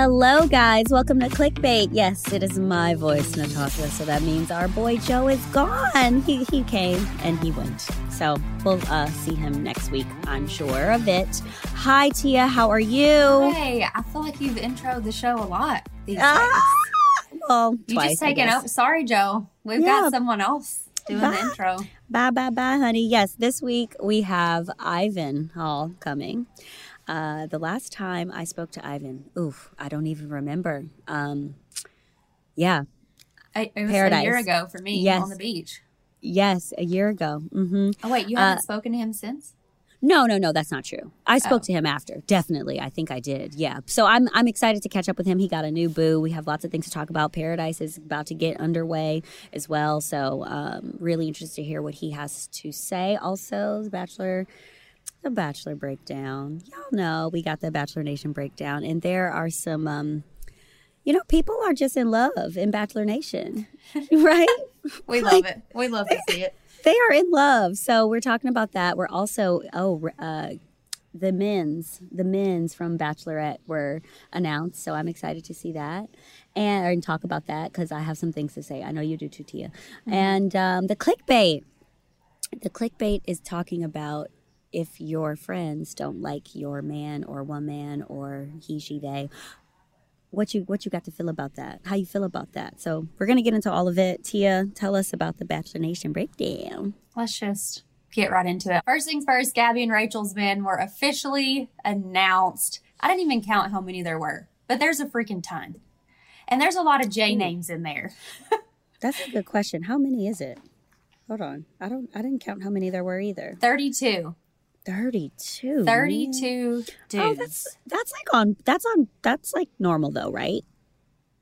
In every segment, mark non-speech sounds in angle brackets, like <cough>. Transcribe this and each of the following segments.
Hello, guys. Welcome to Clickbait. Yes, it is my voice, Natasha. So that means our boy Joe is gone. He, he came and he went. So we'll uh, see him next week, I'm sure of it. Hi, Tia. How are you? Hey, I feel like you've introed the show a lot these Ah, days. well, You twice, just taken over. Sorry, Joe. We've Yeah. got someone else doing Bye. the intro. Bye, bye, bye, honey. Yes, this week we have Ivan Hall coming. Uh, the last time I spoke to Ivan, oof, I don't even remember. Um, yeah, I, it was Paradise. a year ago for me Yes. on the beach. yes, a year ago. hmm Oh wait, you Uh, haven't spoken to him since? No, no, no, that's not true. I spoke Oh. to him after. Definitely. I think I did. Yeah. So I'm I'm excited to catch up with him. He got a new boo. We have lots of things to talk about. Paradise is about to get underway as well. So um really interested to hear what he has to say. Also, the Bachelor the Bachelor breakdown. Y'all know we got the Bachelor Nation breakdown and there are some um you know, people are just in love in Bachelor Nation. <laughs> right? We like- love it. We love to see it. <laughs> they are in love. So we're talking about that. We're also oh uh, the men's the men's from Bachelorette were announced. So I'm excited to see that and, and talk about that because I have some things to say. I know you do too, Tia. And um, the clickbait. The clickbait is talking about if your friends don't like your man or woman or he she they what you what you got to feel about that how you feel about that so we're gonna get into all of it tia tell us about the bachelor nation breakdown Let's just get right into it. First things first, Gabby and Rachel's men were officially announced. I didn't even count how many there were, but there's a freaking ton. And there's a lot of J names in there. <laughs> that's a good question how many is it hold on i don't i didn't count how many there were either 32. 32 32 dudes. oh that's that's like on that's on that's like normal though right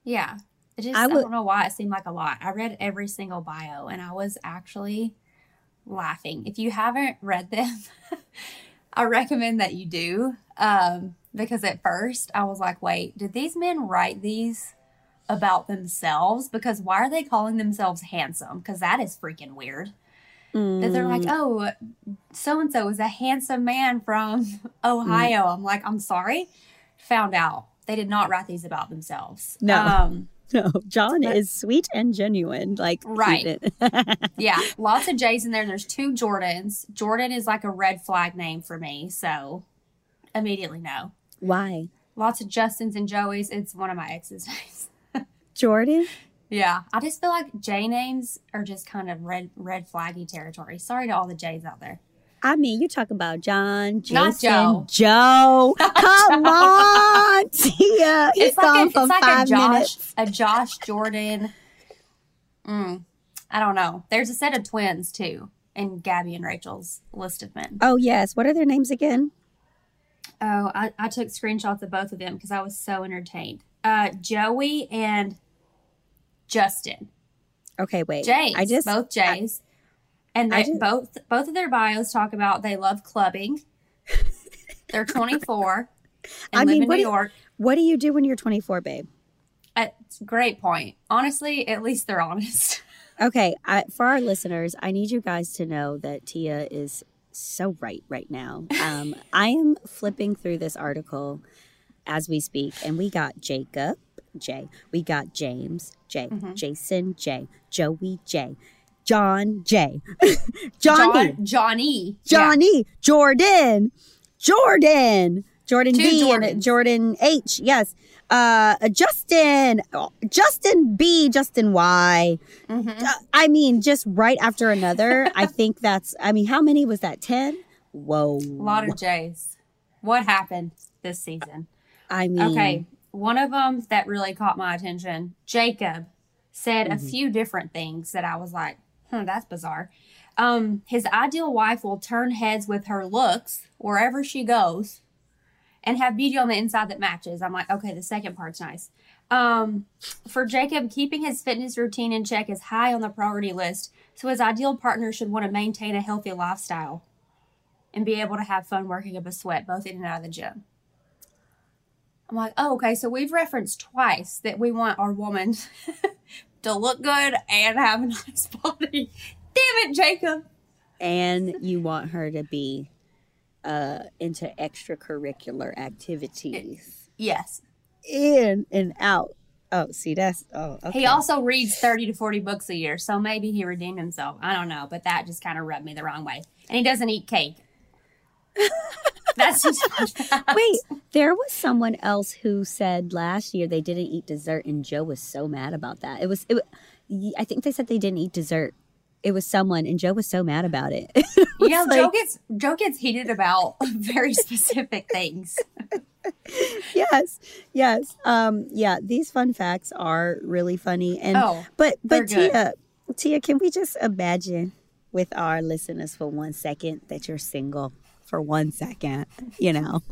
Yeah. It just, I I, don't know why it seemed like a lot. I read every single bio and I was actually laughing. If you haven't read them, <laughs> I recommend that you do. Um, because at first I was like, wait, did these men write these about themselves? Because why are they calling themselves handsome? Because that is freaking weird. That they're like, Mm, oh, so and so is a handsome man from <laughs> Ohio. I'm like, I'm sorry. Found out they did not write these about themselves. No. Um, <laughs> no john but- is sweet and genuine like Right. <laughs> yeah, lots of J's in there. There's two Jordans. Jordan is like a red flag name for me, so immediately no. why Lots of Justins and Joeys. It's one of my ex's names. jordan Yeah, I just feel like J names are just kind of red red flaggy territory. Sorry to all the J's out there. I mean, you talk about John, Jason, Not Joe. Joe. <laughs> Come on, <laughs> Tia. He's it's like gone a, for it's like five a Josh minutes. a Josh Jordan. Mm, I don't know. There's a set of twins too in Gabby and Rachel's list of men. Oh yes, what are their names again? Oh, I, I took screenshots of both of them because I was so entertained. Uh, Joey and Justin. Okay, wait. Jays. I just both Jays. and I they just- both both of their bios talk about they love clubbing. They're <laughs> 24 and I live mean, in what New do York. What do you do when you're 24, babe? It's a great point. Honestly, at least they're honest. <laughs> Okay, I, for our listeners, I need you guys to know that Tia is so right right now. Um, I am flipping through this article as we speak, and we got Jacob J, we got James J, Mhm. Jason J, Joey J, John J, <laughs> Johnny, John, Johnny. Johnny, Jordan, Jordan, Jordan Two B, and Jordan H. Yes, uh, Justin, Justin B, Justin Y. Yeah. Mhm. Uh, I mean, just right after another. I <laughs> think that's. I mean, how many was that? Ten. Whoa. A lot of J's. What happened this season? I mean, Okay, one of them that really caught my attention, Jacob, said a Mhm. few different things that I was like, hmm, that's bizarre. Um, his ideal wife will turn heads with her looks wherever she goes and have beauty on the inside that matches. I'm like, okay, the second part's nice. Um, for Jacob, keeping his fitness routine in check is high on the priority list, so his ideal partner should want to maintain a healthy lifestyle and be able to have fun working up a sweat both in and out of the gym. I'm like, oh, okay. So we've referenced twice that we want our woman <laughs> to look good and have a <laughs> nice body. Damn it, Jacob. and you want her to be uh into extracurricular activities. Yes. in and out. Oh, see, that's oh. Okay. He also reads 30 to 40 books a year, so maybe he redeemed himself. I don't know, but that just kind of rubbed me the wrong way. And he doesn't eat cake. <laughs> That's just <laughs> Wait, there was someone else who said last year they didn't eat dessert, and Joe was so mad about that. It was, it, I think they said they didn't eat dessert. It was someone, and Joe was so mad about it. <laughs> It You know, was Joe gets Joe gets heated about <laughs> very specific things. yes, yes, um, yeah. These fun facts are really funny, and Oh, but but. Tia, Tia, can we just imagine with our listeners for one second that you're single for one second? You know,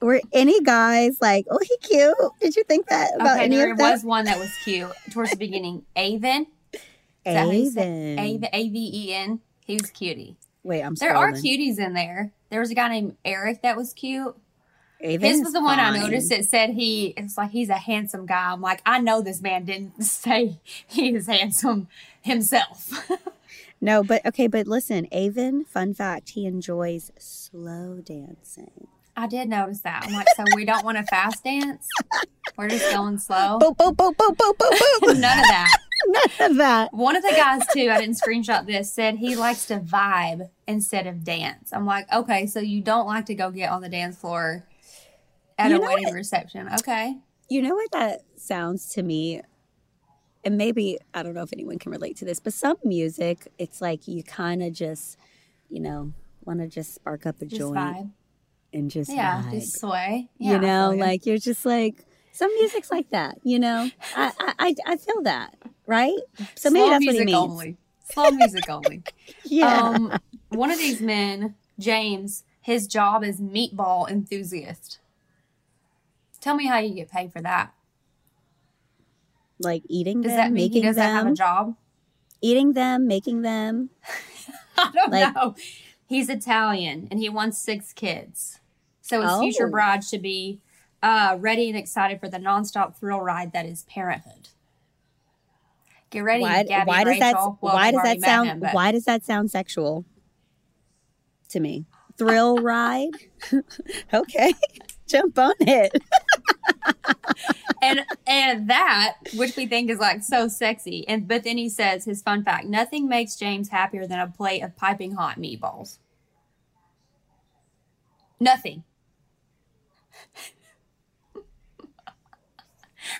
were any guys like, oh, he cute? Did you think that about okay, any there of them? was one that was cute towards the beginning. Aven. Is that how you say- Aven. A V E N. He was cutie. Wait, I'm sorry. There are cuties in there. There was a guy named Eric that was cute. Aven His was the one I noticed that said he it's like he's a handsome guy. I'm like, I know this man didn't <laughs> say he is handsome himself. <laughs> No, but okay, but listen, Aven. Fun fact: he enjoys slow dancing. I did notice that. I'm like, so we don't want to fast dance? We're just going slow. Boop boop boop boop boop boop boop. <laughs> None of that. <laughs> None of that. One of the guys too, I didn't screenshot this, said he likes to vibe instead of dance. I'm like, okay, so you don't like to go get on the dance floor at You a wedding what? reception. Okay. You know what that sounds to me? And maybe, I don't know if anyone can relate to this, but some music, it's like you kind of just, you know, want to just spark up a Just joint vibe. and just Yeah, vibe. just sway. Yeah, you know, like you're just like, some music's like that, you know? I, I, I, feel that, right? So maybe Slow that's what he music means. only. Slow music only. <laughs> Yeah. Um, one of these men, James, his job is meatball enthusiast. Tell me how you get paid for that. Like eating Does them, that mean he making doesn't have them, a job? eating them, making them. <laughs> I don't Like- know. He's Italian and he wants six kids. So his future Oh. bride should be uh, ready and excited for the nonstop thrill ride that is parenthood. Get ready, Why, Gabby why does that Rachel. Well, why does that sound him, why does that sound sexual to me? Thrill <laughs> ride? <laughs> okay. Jump on it. And and that which we think is like so sexy and but then he says his fun fact nothing makes james happier than a plate of piping hot meatballs. Nothing. <laughs>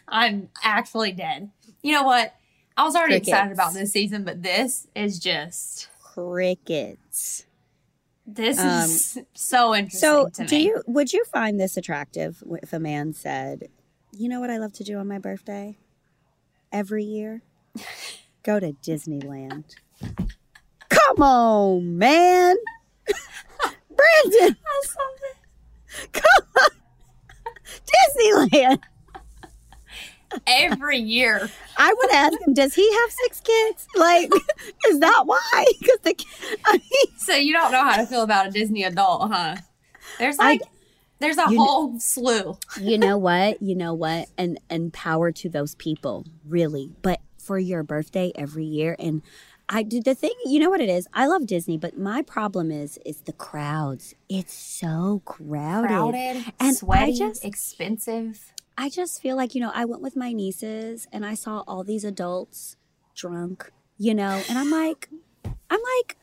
I'm actually dead. You know what? I was already excited about this season but this is just Crickets. this is so interesting Um, So, do you would you find this attractive if a man said, "You know what I love to do on my birthday? Every year, go to Disneyland." Come on, man. <laughs> Brandon, I saw that. come on. Disneyland. every year I would ask him, does he have six kids? Like, is that why? Because the, I mean, So you don't know how to feel about a Disney adult, huh? There's I- like there's a You whole slew. you know what? You know what? And and power to those people, really. But for your birthday every year, and I do the thing. You know what it is? I love Disney, but my problem is is the crowds. It's so crowded. Crowded, And I just- expensive. I just feel like you know I went with my nieces and I saw all these adults drunk, you know, and I'm like, I'm like,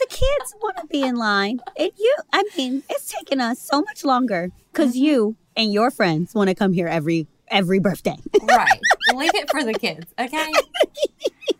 the kids want to be in line. And you, I mean, it's taken us so much longer because you and your friends want to come here every every birthday. <laughs> Right. Leave it for the kids, okay?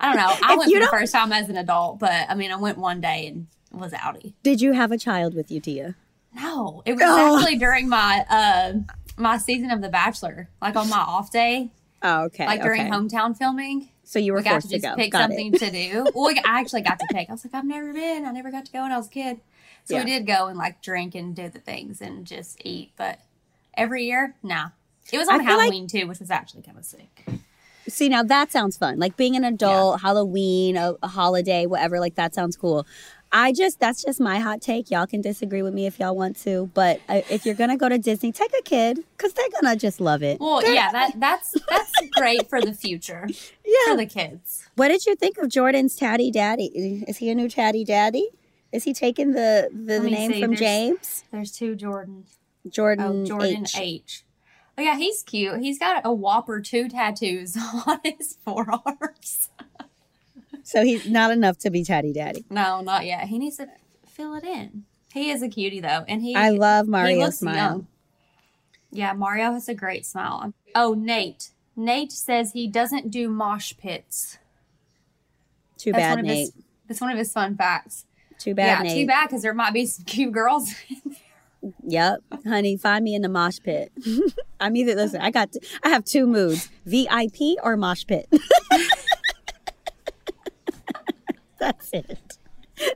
I don't know. I If went for the first time as an adult, but I mean, I went one day and was outie. Did you have a child with you, Tia? No, it was Oh. actually during my uh, my season of The Bachelor, like on my off day, Oh, okay. like during okay. hometown filming. So you were we got forced to to, just go. pick Got something it. to do. Well, we- I actually got to pick. I was like, I've never been. I never got to go when I was a kid. So Yeah. we did go and like drink and do the things and just eat. But every year, nah. It was I on like- Halloween too, which was actually kind of sick. See, now that sounds fun. Like being an adult, Halloween, a, a holiday, whatever. Like that sounds cool. I just that's just my hot take. Y'all can disagree with me if y'all want to, but uh, if you're gonna go to Disney, take a kid because they're gonna just love it. Well, yeah, that that's that's great for the future <laughs> yeah. for the kids. What did you think of Jordan's Tatty Daddy? Is he a new Tatty Daddy? Is he taking the the, name see, from there's- James? There's two Jordans. Jordan, Oh, Jordan H. H. Oh yeah, he's cute. He's got a whopper two tattoos <laughs> on his forearms. So he's not enough to be Chatty Daddy. No, not yet. He needs to fill it in. He is a cutie though, and he I love Mario's smile. young. Yeah, Mario has a great smile. Oh, Nate. Nate says he doesn't do mosh pits. Too That's bad, one Nate. his. That's one of his fun facts. Too bad, yeah, Nate. too bad because there might be some cute girls. <laughs> Yep, honey, find me in the mosh pit. <laughs> I'm either listen. I got. I have two moods: VIP or mosh pit. <laughs> That's it.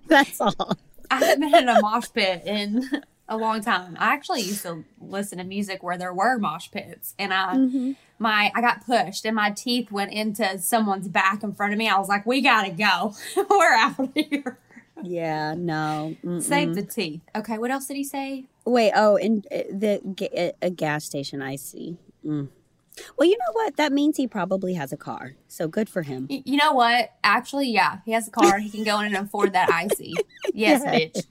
That's all. I haven't been in a mosh pit in a long time. I actually used to listen to music where there were mosh pits, and I Mm-hmm. my I got pushed and my teeth went into someone's back in front of me. I was like, "We gotta go. <laughs> We're out of here. Yeah, no. mm-mm. Save the teeth." Okay, what else did he say? Wait. Oh, and uh, the ga- a gas station. I see. Mm. Well, you know what? That means he probably has a car. So good for him. Y- You know what? Actually, yeah, he has a car. He can go in and afford that icy. <laughs> Yes, Yes. bitch.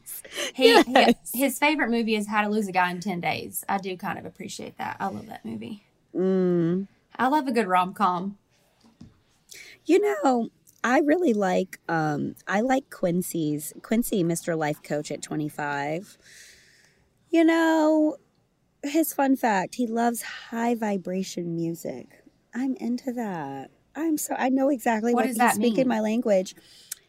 He, Yes. he his favorite movie is How to Lose a Guy in Ten Days. I do kind of appreciate that. I love that movie. Mm. I love a good rom com. You know, I really like um I like Quincy's Quincy, Mr. Life Coach at 25. You know, his fun fact, he loves high vibration music. I'm into that. I'm so I know exactly What what, does he's that speaking mean? my language.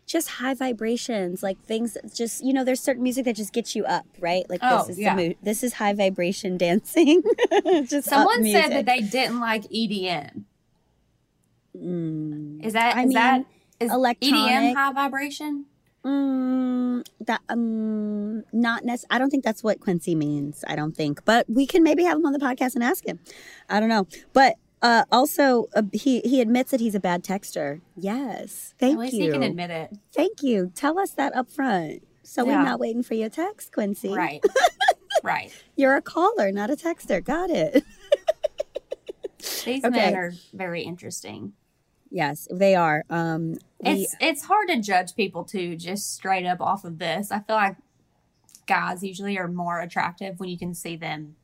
Just high vibrations, like things just you know, there's certain music that just gets you up, right? Like Oh, this is yeah. the mood. This is high vibration <laughs> dancing. <laughs> just Someone said that they didn't like EDM. Mm. Is that is I is that mean, is EDM high vibration? Mm, that um not nec- I don't think that's what Quincy means. I don't think, but we can maybe have him on the podcast and ask him. I don't know, but uh, also uh, he he admits that he's a bad texter. Yes, thank At least you. he can admit it. Thank you. Tell us that up front, so Yeah. we're not waiting for your text, Quincy. Right. <laughs> right. You're a caller, not a texter. Got it. These <laughs> Okay. men are very interesting. Yes, they are. Um, we, It's it's hard to judge people too, just straight up off of this. I feel like guys usually are more attractive when you can see them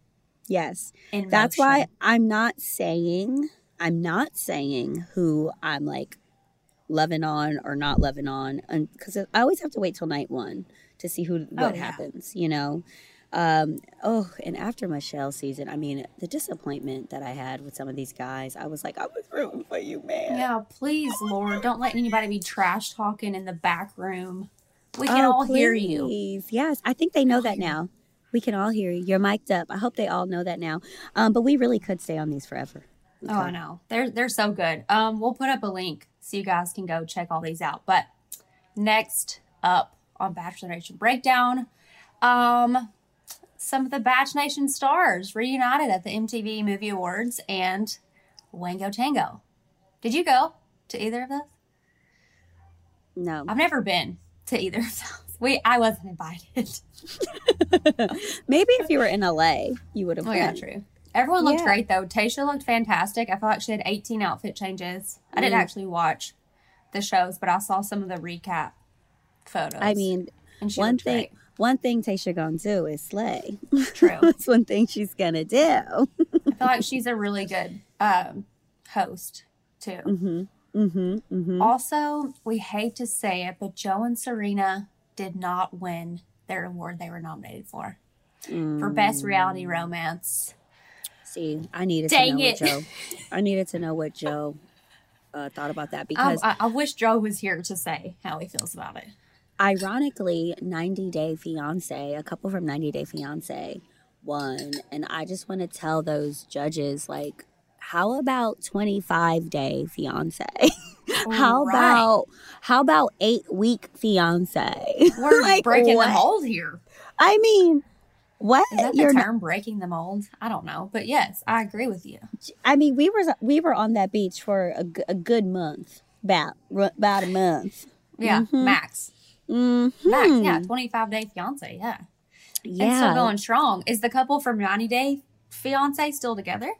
yes. That's why I'm not saying I'm not saying who I'm like loving on or not loving on, because I always have to wait till night one to see who what Oh, yeah. happens. You know. Um, oh, and after Michelle season, I mean, the disappointment that I had with some of these guys, I was like, I was rooting for you, man. Yeah, please, Lord, don't let anybody be trash talking in the back room. We can Oh, all hear you. please. Yes, I think they know that now. We can all hear you. You're mic'd up. I hope they all know that now. Um, but we really could stay on these forever. Oh, I know. They're they're so good. Um, we'll put up a link so you guys can go check all these out. But next up on Bachelor Nation Breakdown, um, some of the Batch Nation stars reunited at the MTV Movie Awards and Wango Tango. Did you go to either of those? No. I've never been to either of those. We I wasn't invited. <laughs> Maybe if you were in LA, you would have. Oh yeah, true. Everyone looked Yeah. great though. Tayshia looked fantastic. I feel like she had 18 outfit changes. I didn't Mm. actually watch the shows, but I saw some of the recap photos. I mean, and she one thing. great. One thing Tayshia gonna do is slay. True. <laughs> That's one thing she's gonna do. I feel like she's a really good um, host too. Mm-hmm. Mm-hmm. Mm-hmm. Also, we hate to say it, but Joe and Serena did not win their award they were nominated for for best reality romance. See, I needed Dang to know it. what Joe. <laughs> I needed to know what Joe uh, thought about that I, because, I, I wish Joe was here to say how he feels about it. Ironically, 90 Day Fiance, a couple from 90 Day Fiance, won, and I just want to tell those judges like, how about 25 Day Fiance? <laughs> how Right. about how about eight week fiance? <laughs> We're Like, breaking what? the mold here. I mean, what? Is that the You're not- term breaking the mold? I don't know. But yes, I agree with you. I mean, we were we were on that beach for a, a good month, about about a month. Yeah, Mhm. Max. Mm-hmm. Max, yeah, 25 day fiance. Yeah. yeah. It's still going strong. Is the couple from 90 day fiance still together?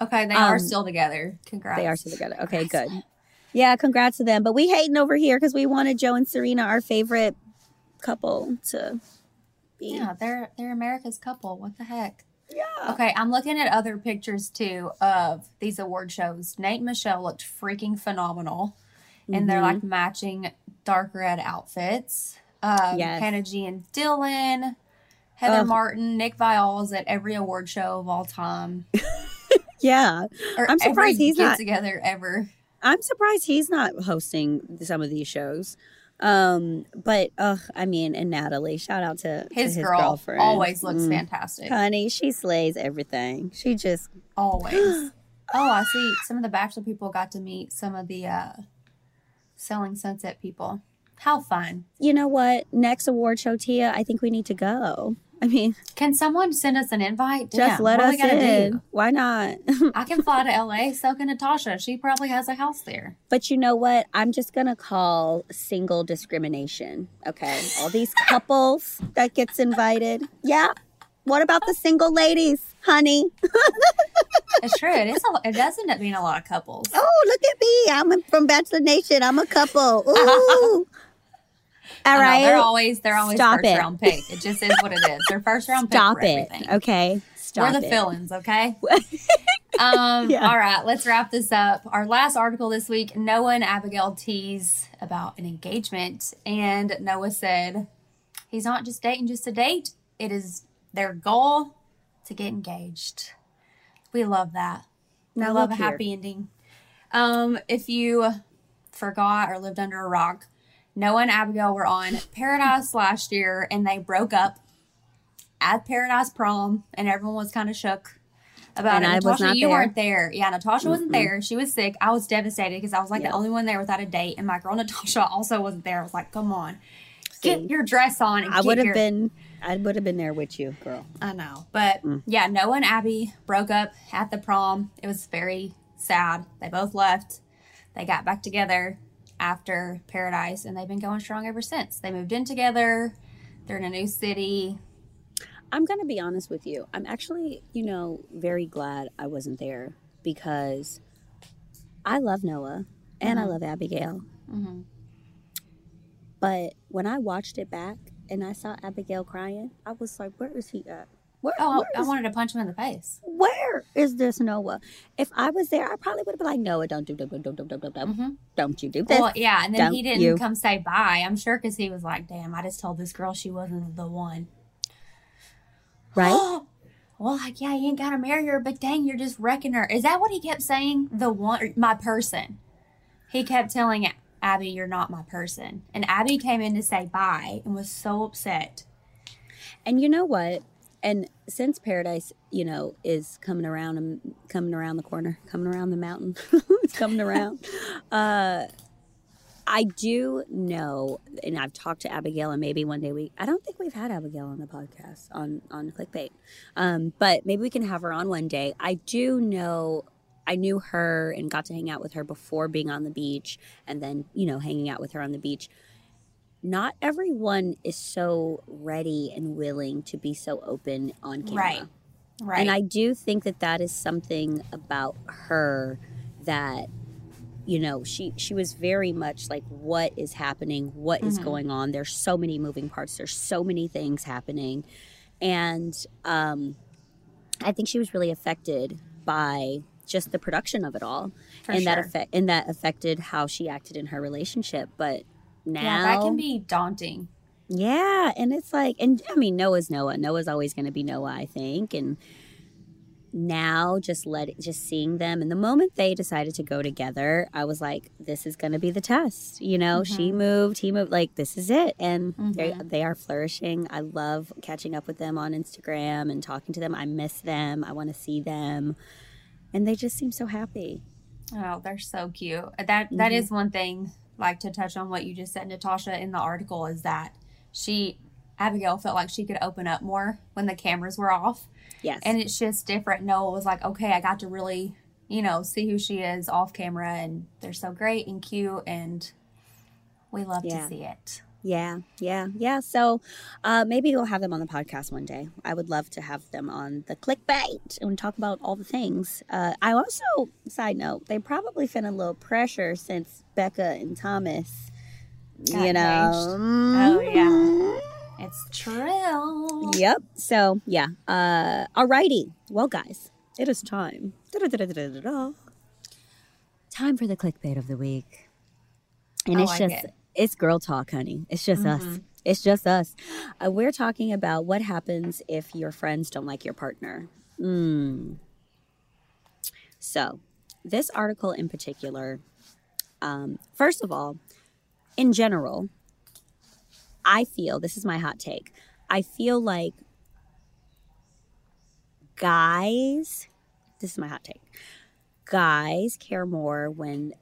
Okay, they are Um, still together. Congrats. They are still together. Okay, good. Yeah, congrats to them. But we hating over here because we wanted Joe and Serena, our favorite couple, to be. Yeah, they're they're America's couple. What the heck? Yeah. Okay, I'm looking at other pictures too of these award shows. Nate and Michelle looked freaking phenomenal and their Mhm. like matching dark red outfits. Um, Yes. Hannah G and Dylan, Heather Ugh. Martin, Nick Viall's at every award show of all time. <laughs> Yeah. Or I'm surprised he's not- together ever. I'm surprised he's not hosting some of these shows. Um, but uh, I mean, and Natalie, shout out to to His, his, girl girlfriend. always looks Mm. fantastic. Honey, she slays everything. She just Always. <gasps> oh, I see. Some of the Bachelor people got to meet some of the uh, Selling Sunset people. How fun. you know what? Next award show, Tia, I think we need to go. I mean, Can someone send us an invite? just let us in. do? Why not? I can fly to LA, so can Natasha. She probably has a house there. but you know what? I'm just gonna call single discrimination. Okay, all these couples that gets invited. Yeah. What about the single ladies, honey? <laughs> It's true. It is. A, it does end up being a lot of couples. Oh, look at me! I'm from Bachelor Nation. I'm a couple. <laughs> Ooh. All I know, they're always they're always Stop first it. round pick. It just is what it is. They're first round pick Stop it. everything. Okay. Stop We're the it. villains, okay? <laughs> um, Yeah. All right, let's wrap this up. Our last article this week Noah and Abigail tease about an engagement, and Noah said he's not just dating just to date, it is their goal to get engaged. We love that. We Now love a here. happy ending. Um, if you forgot or lived under a rock, Noah and Abigail were on Paradise last year and they broke up at Paradise prom and everyone was kind of shook about And it. I was Natasha, not you there. weren't there. Yeah, Natasha wasn't Mm-mm. there. She was sick. I was devastated because I was like Yeah. the only one there without a date and my girl <laughs> Natasha also wasn't there. I was like, come on. Get your dress on and I would have your- been. I would have been there with you, girl. I know. But Mm. yeah, Noah and Abby broke up at the prom. It was very sad. They both left. They got back together after Paradise and they've been going strong ever since. They moved in together. They're in a new city. I'm going to be honest with you. I'm actually, you know, very glad I wasn't there because I love Noah and I Mhm. love Abigail. hmm But when I watched it back and I saw Abigail crying, I was like, where is he at? Where, Oh, where, I wanted to punch him in the face. where is this Noah? If I was there, I probably would have been like, Noah, don't do, don't, don't, don't, don't, don't, don't, hmm don't you do this. Well, yeah, and then Don't he didn't you. come say bye. I'm sure because he was like, "Damn, I just told this girl she wasn't the one." <gasps> right? <gasps> well, like, yeah, you ain't gotta marry her, but dang, you're just wrecking her. Is that what he kept saying? The one, my person. He kept telling Abby, "You're not my person," and Abby came in to say bye and was so upset. And you know what? And since Paradise, you know, is coming around and coming around the corner, coming around the mountain, <laughs> it's coming around. <laughs> Uh, I do know, and I've talked to Abigail, and maybe one day we. I don't think we've had Abigail on the podcast on on Clickbait, um, but maybe we can have her on one day. I do know. I knew her and got to hang out with her before being on the beach, and then you know hanging out with her on the beach not everyone is so ready and willing to be so open on camera. Right. Right. And I do think that that is something about her that you know, she she was very much like what is happening? What is Mhm. going on? There's so many moving parts. There's so many things happening. And um I think she was really affected by just the production of it all For and that sure. affect and that affected how she acted in her relationship. But now yeah, that can be daunting. yeah, and it's like, and I mean, Noah's Noah. Noah's always going to be Noah, I think. And now, just let it, just seeing them, and the moment they decided to go together, I was like, this is going to be the test. You know, she moved, he moved. Like this is it, and they Mhm. they are flourishing. I love catching up with them on Instagram and talking to them. I miss them. I want to see them, and they just seem so happy. Oh, they're so cute. That that Mhm. is one thing. Like to touch on what you just said, Natasha, in the article is that she Abigail felt like she could open up more when the cameras were off, Yes, and it's just different. Noah was like, okay, I got to really, you know, see who she is off camera, and they're so great and cute, and we love Yeah. to see it. Yeah, yeah, yeah. So uh, maybe we'll have them on the podcast one day. I would love to have them on the clickbait and talk about all the things. Uh, I also, side note, they probably feel a little pressure since Becca and Thomas, Got you know. engaged. Oh, yeah. It's true. Yep. So yeah. Uh alrighty. Well guys, it is time. Da-da-da-da-da-da. Time for the clickbait of the week. And I it's like just it. Mm-hmm. it's girl talk, honey. It's just us. It's just us. Uh, we're talking about what happens if your friends don't like your partner. Mm. So, this article in particular, um, first of all, in general, I feel this is my hot take. I feel like guys, this is my hot take. Guys care more when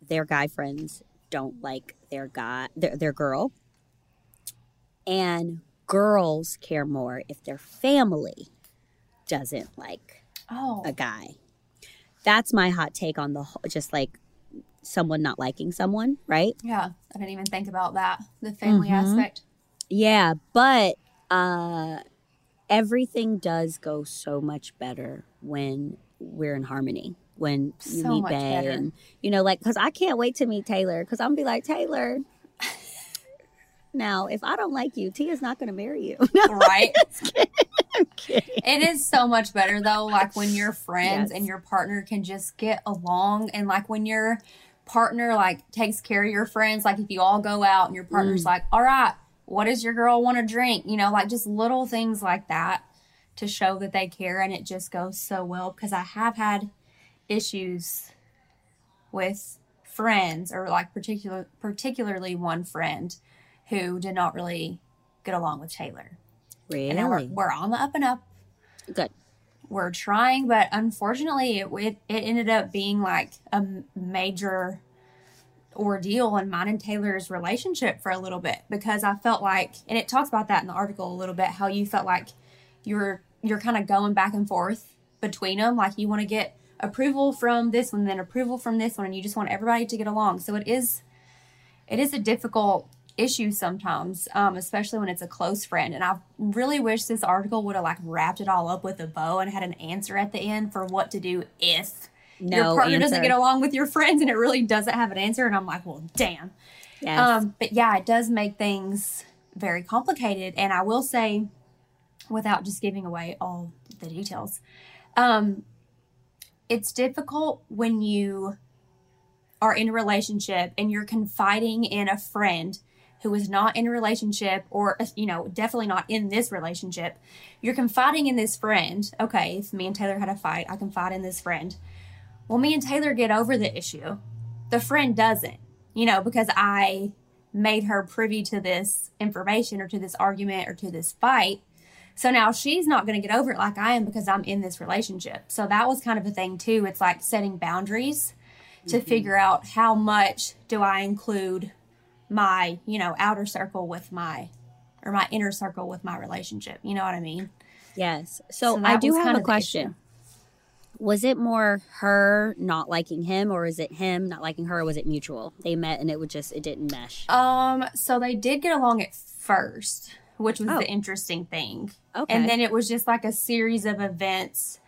their guy friends don't like their guy their, their girl. And girls care more if their family doesn't like Oh, a guy. That's my hot take on the whole, just like someone not liking someone, right? yeah. I didn't even think about that. The family Mhm. aspect. Yeah, but uh everything does go so much better when we're in harmony. When you So meet Bay better. and you know, like, cause I can't wait to meet Taylor. Cause I'm gonna be like Taylor. now, if I don't like you, Tia's not gonna marry you. <laughs> right? <laughs> I'm kidding. It is so much better though, like when your friends Yes. and your partner can just get along, and like when your partner like takes care of your friends. Like if you all go out and your partner's Mm. like, "All right, what does your girl want to drink?" You know, like just little things like that to show that they care, and it just goes so well. Because I have had issues with friends, or like particular particularly one friend who did not really get along with Taylor. And we're, Really? we're on the up and up. Good. We're trying, but unfortunately, it, it, it ended up being like a major ordeal in mine and Taylor's relationship for a little bit because I felt like, and it talks about that in the article a little bit, how you felt like you're you're kind of going back and forth between them, like you want to get approval from this one, then approval from this one, and you just want everybody to get along. So it is it is a difficult issue sometimes, um, especially when it's a close friend. And I really wish this article would have like wrapped it all up with a bow and had an answer at the end for what to do if No your partner doesn't get along with your friends, and it really doesn't have an answer. And I'm like, well, damn. Yes. Um, but yeah, it does make things very complicated. And I will say, without just giving away all the details, um, it's difficult when you are in a relationship and you're confiding in a friend who is not in a relationship or you know definitely not in this relationship. You're confiding in this friend. Okay if me and taylor had a fight i confide in this friend. Well me and taylor get over the issue. The friend doesn't you know because i made her privy to this information or to this argument or to this fight so now she's not going to get over it like I am because I'm in this relationship. So that was kind of a thing too. It's like setting boundaries to figure out how much do I include my, you know, outer circle with my or my inner circle with my relationship. You know what I mean? yes. So, So I do have a question. Was it more her not liking him, or is it him not liking her, or was it mutual? They met and it would just it didn't mesh. Um, so they did get along at first, which was Oh. the interesting thing. Okay. And then it was just like a series of events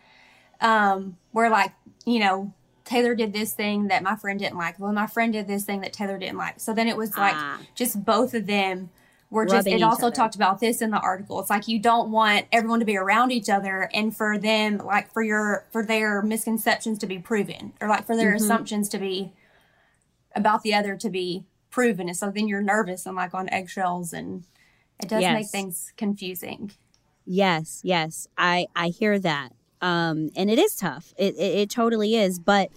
um, where, like, you know, Taylor did this thing that my friend didn't like. Well, my friend did this thing that Taylor didn't like. So then it was like Ah. just both of them were just, it also other. talked about this in the article. It's like you don't want everyone to be around each other and for them, like, for your, for their misconceptions to be proven or like for their Mm-hmm. assumptions to be about the other to be proven. And so then you're nervous and like on eggshells and it does make things confusing. Yes, yes, I I hear that, um, and it is tough. It it, it totally is. But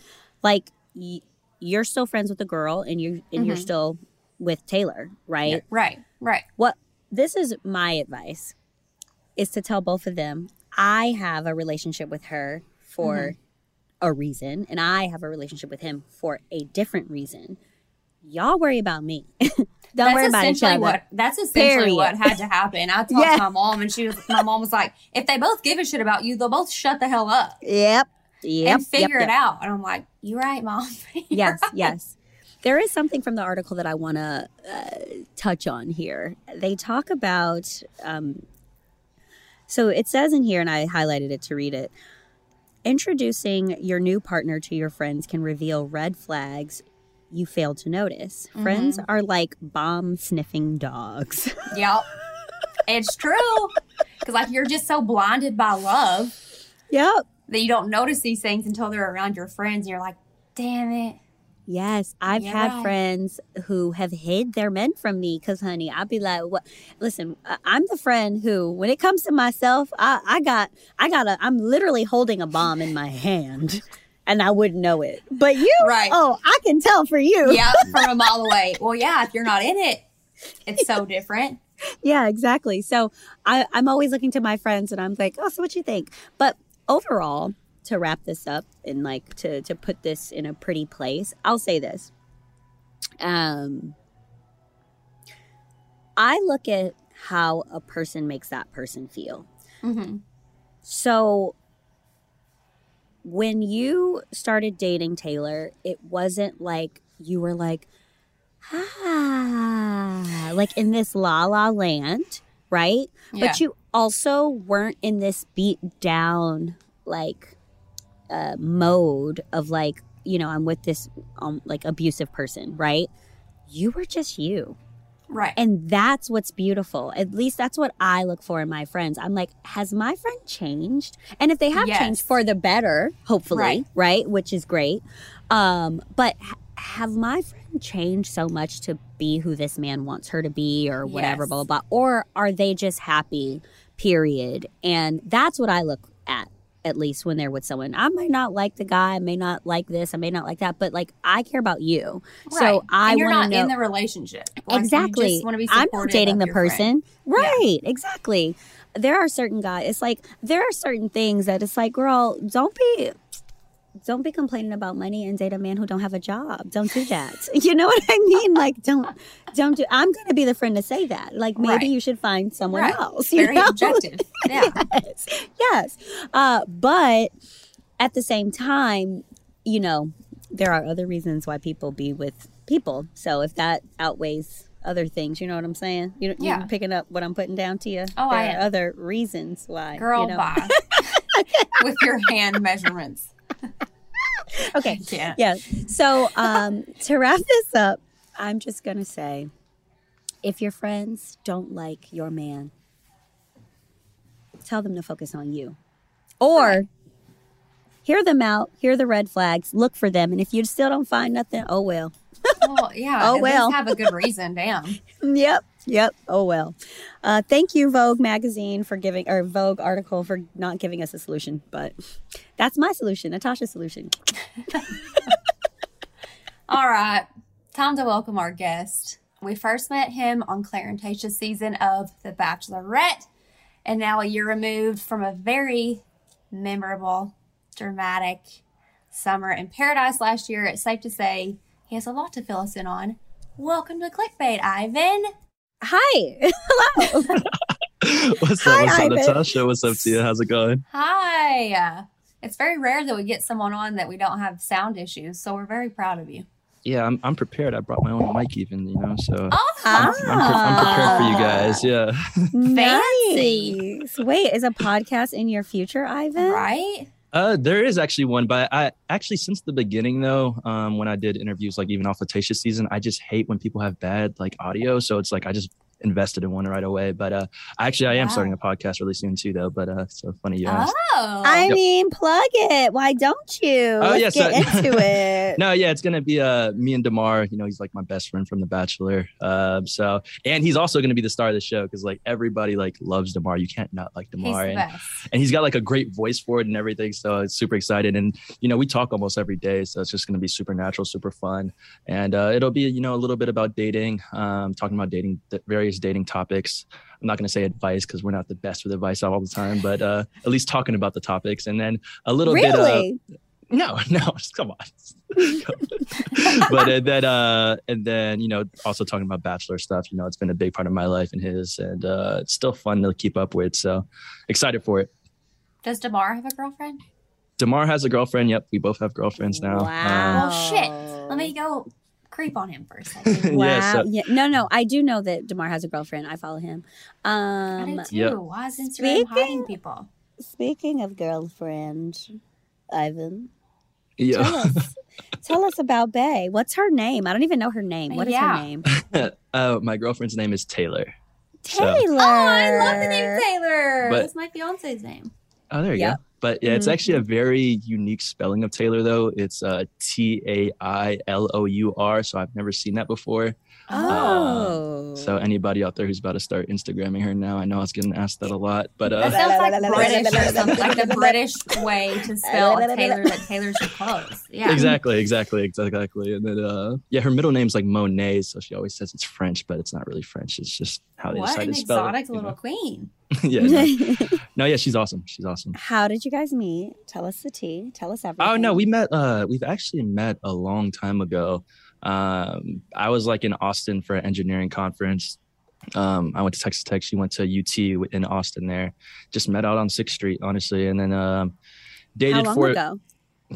like, y- you're still friends with the girl, and you and you're Mhm. still with Taylor, right? Right, right. What this is my advice is to tell both of them. I have a relationship with her for Mm-hmm. a reason, and I have a relationship with him for a different reason. Y'all worry about me. <laughs> Don't that's worry about each other. what that's essentially Period. what had to happen. I talked Yeah. to my mom and she was my mom was like, if they both give a shit about you, they'll both shut the hell up <laughs> Yep. Yep. and figure yep, it yep. out. And I'm like, you're right, mom. <laughs> You're yes, right." yes. There is something from the article that I want to uh, touch on here. They talk about, um, so it says in here, and I highlighted it to read it. Introducing your new partner to your friends can reveal red flags you fail to notice. Friends mm-hmm. are like bomb sniffing dogs. <laughs> Yep. It's true. Because, like, you're just so blinded by love Yep. that you don't notice these things until they're around your friends. And you're like, damn it. Yes, I've You're had friends who have hid their men from me because, honey, I'd be like, "What? Listen, I'm the friend who, when it comes to myself, I, I got, I got a, I'm literally holding a bomb in my hand, <laughs> and I wouldn't know it. But you, Right. Oh, I can tell for you. Yeah, <laughs> from a mile away. Well, yeah, if you're not in it, it's so different. Yeah, exactly. So I, I'm always looking to my friends, and I'm like, oh, so what you think? But overall, to wrap this up and like to to put this in a pretty place, I'll say this. Um, I look at how a person makes that person feel. Mm-hmm. So when you started dating Taylor, it wasn't like you were like, ah, like in this la la land, right? Yeah. But you also weren't in this beat down like uh, mode of like, you know, I'm with this um, like abusive person, right? You were just you. Right. And that's what's beautiful. At least that's what I look for in my friends. I'm like, has my friend changed? And if they have Yes. changed for the better, hopefully, Right. right? Which is great. Um, but ha- have my friend changed so much to be who this man wants her to be or whatever, Yes. blah, blah, blah? Or are they just happy, period? And that's what I look at. At least when they're with someone, I may not like the guy, I may not like this, I may not like that, but like I care about you. right. So I you're want not to know in the relationship. Like, exactly. just want to be I'm not dating the your friend. person. Right. Exactly. There are certain guys. It's like there are certain things that it's like, girl, don't be don't be complaining about money and date a man who don't have a job. Don't do that. <laughs> You know what I mean? Like don't don't do I'm gonna be the friend to say that. Like maybe Right. you should find someone Right. else. Very know? objective. <laughs> Yeah. yes. Yes. Uh, but at the same time, you know, there are other reasons why people be with people. So if that outweighs other things, you know what I'm saying? You Yeah. you picking up what I'm putting down to you? Oh, there I are am. other reasons why. Girl, you know? <laughs> With your hand measurements. <laughs> Okay. Yeah. Yeah. So um, to wrap this up, I'm just gonna say, if your friends don't like your man, tell them to focus on you, or hear them out, hear the red flags, look for them, and if you still don't find nothing, oh well. Well, yeah. Oh, well. have a good reason. Damn. <laughs> Yep. Yep. Oh well. Uh, thank you, Vogue magazine, for giving or Vogue article for not giving us a solution, but that's my solution, Natasha's solution. <laughs> All right. Time to welcome our guest. We first met him on Clare Tayshia's season of The Bachelorette, and now a year removed from a very memorable, dramatic summer in paradise last year, it's safe to say he has a lot to fill us in on. Welcome to Clickbait, Ivan. Hi. <laughs> Hello. <laughs> what's Hi, up? What's up, Ivan. Natasha? What's up to you? How's it going? Hi. It's very rare that we get someone on that we don't have sound issues, so we're very proud of you. Yeah, I'm, I'm prepared. I brought my own mic, even you know, so Oh, Ah. I'm, pre- I'm prepared for you guys. Yeah. <laughs> Fancy. Nice. Wait, is a podcast in your future, Ivan? right? Uh, there is actually one, but I actually since the beginning though, um, when I did interviews like even off Tayshia season, I just hate when people have bad like audio. So it's like I just invested in one right away. But uh, actually, I am Wow. starting a podcast really soon too, though. But uh, so funny you asked. Oh. I Yep. mean, plug it. Why don't you? Oh, Let's yes, get uh, into <laughs> it. No, yeah, it's gonna be uh me and Demar. You know, he's like my best friend from The Bachelor. Um, so and he's also gonna be the star of the show because like everybody like loves Demar. You can't not like He's Demar, the and, best. and he's got like a great voice for it and everything. So it's super excited. And you know, we talk almost every day, so it's just gonna be super natural, super fun, and uh, it'll be you know a little bit about dating, um, talking about dating, th- various dating topics. I'm not going to say advice because we're not the best with advice all the time, but uh, at least talking about the topics, and then a little bit. Uh, really? no, no, just <laughs> come on. <laughs> but and then uh and then you know also talking about bachelor stuff you know it's been a big part of my life and his and uh it's still fun to keep up with so excited for it Does Demar have a girlfriend? demar has a girlfriend yep we both have girlfriends now Um, Wow. Well, shit. Let me go creep on him for a second. Wow. <laughs> Yeah, so- yeah. No, no. I do know that Demar has a girlfriend. I follow him. I do Um, too. Yep. Why is Instagram Speaking- hiding people? speaking of girlfriend, Ivan, tell yeah us, <laughs> tell us about Bay. What's her name? I don't even know her name. What is Yeah. her name? uh <laughs> my girlfriend's name is Tailour So- Tailour. Oh, I love the name Taylor. But- That's my fiance's name. Oh, there you Yep. go. But yeah, it's actually a very unique spelling of Taylor, though. It's uh, T A I L O U R. So I've never seen that before. Oh. So anybody out there who's about to start Instagramming her now, I know I was getting asked that a lot, but That uh, sounds like British or something, like the British way to spell Taylor, like Taylor's your clothes. Yeah. exactly, exactly, exactly. And then uh, yeah, her middle name's like Monet, so she always says it's French, but it's not really French. It's just how they What decided an to spell exotic it. you little know? queen. yeah, no. no, yeah, she's awesome. She's awesome. How did you guys meet? Tell us the tea. Tell us everything. Oh no, we met. Uh, we've actually met a long time ago. Um, I was like in Austin for an engineering conference. Um, I went to Texas Tech. She went to UT in Austin. There, just met out on Sixth Street, honestly, and then um, How dated long for. ago?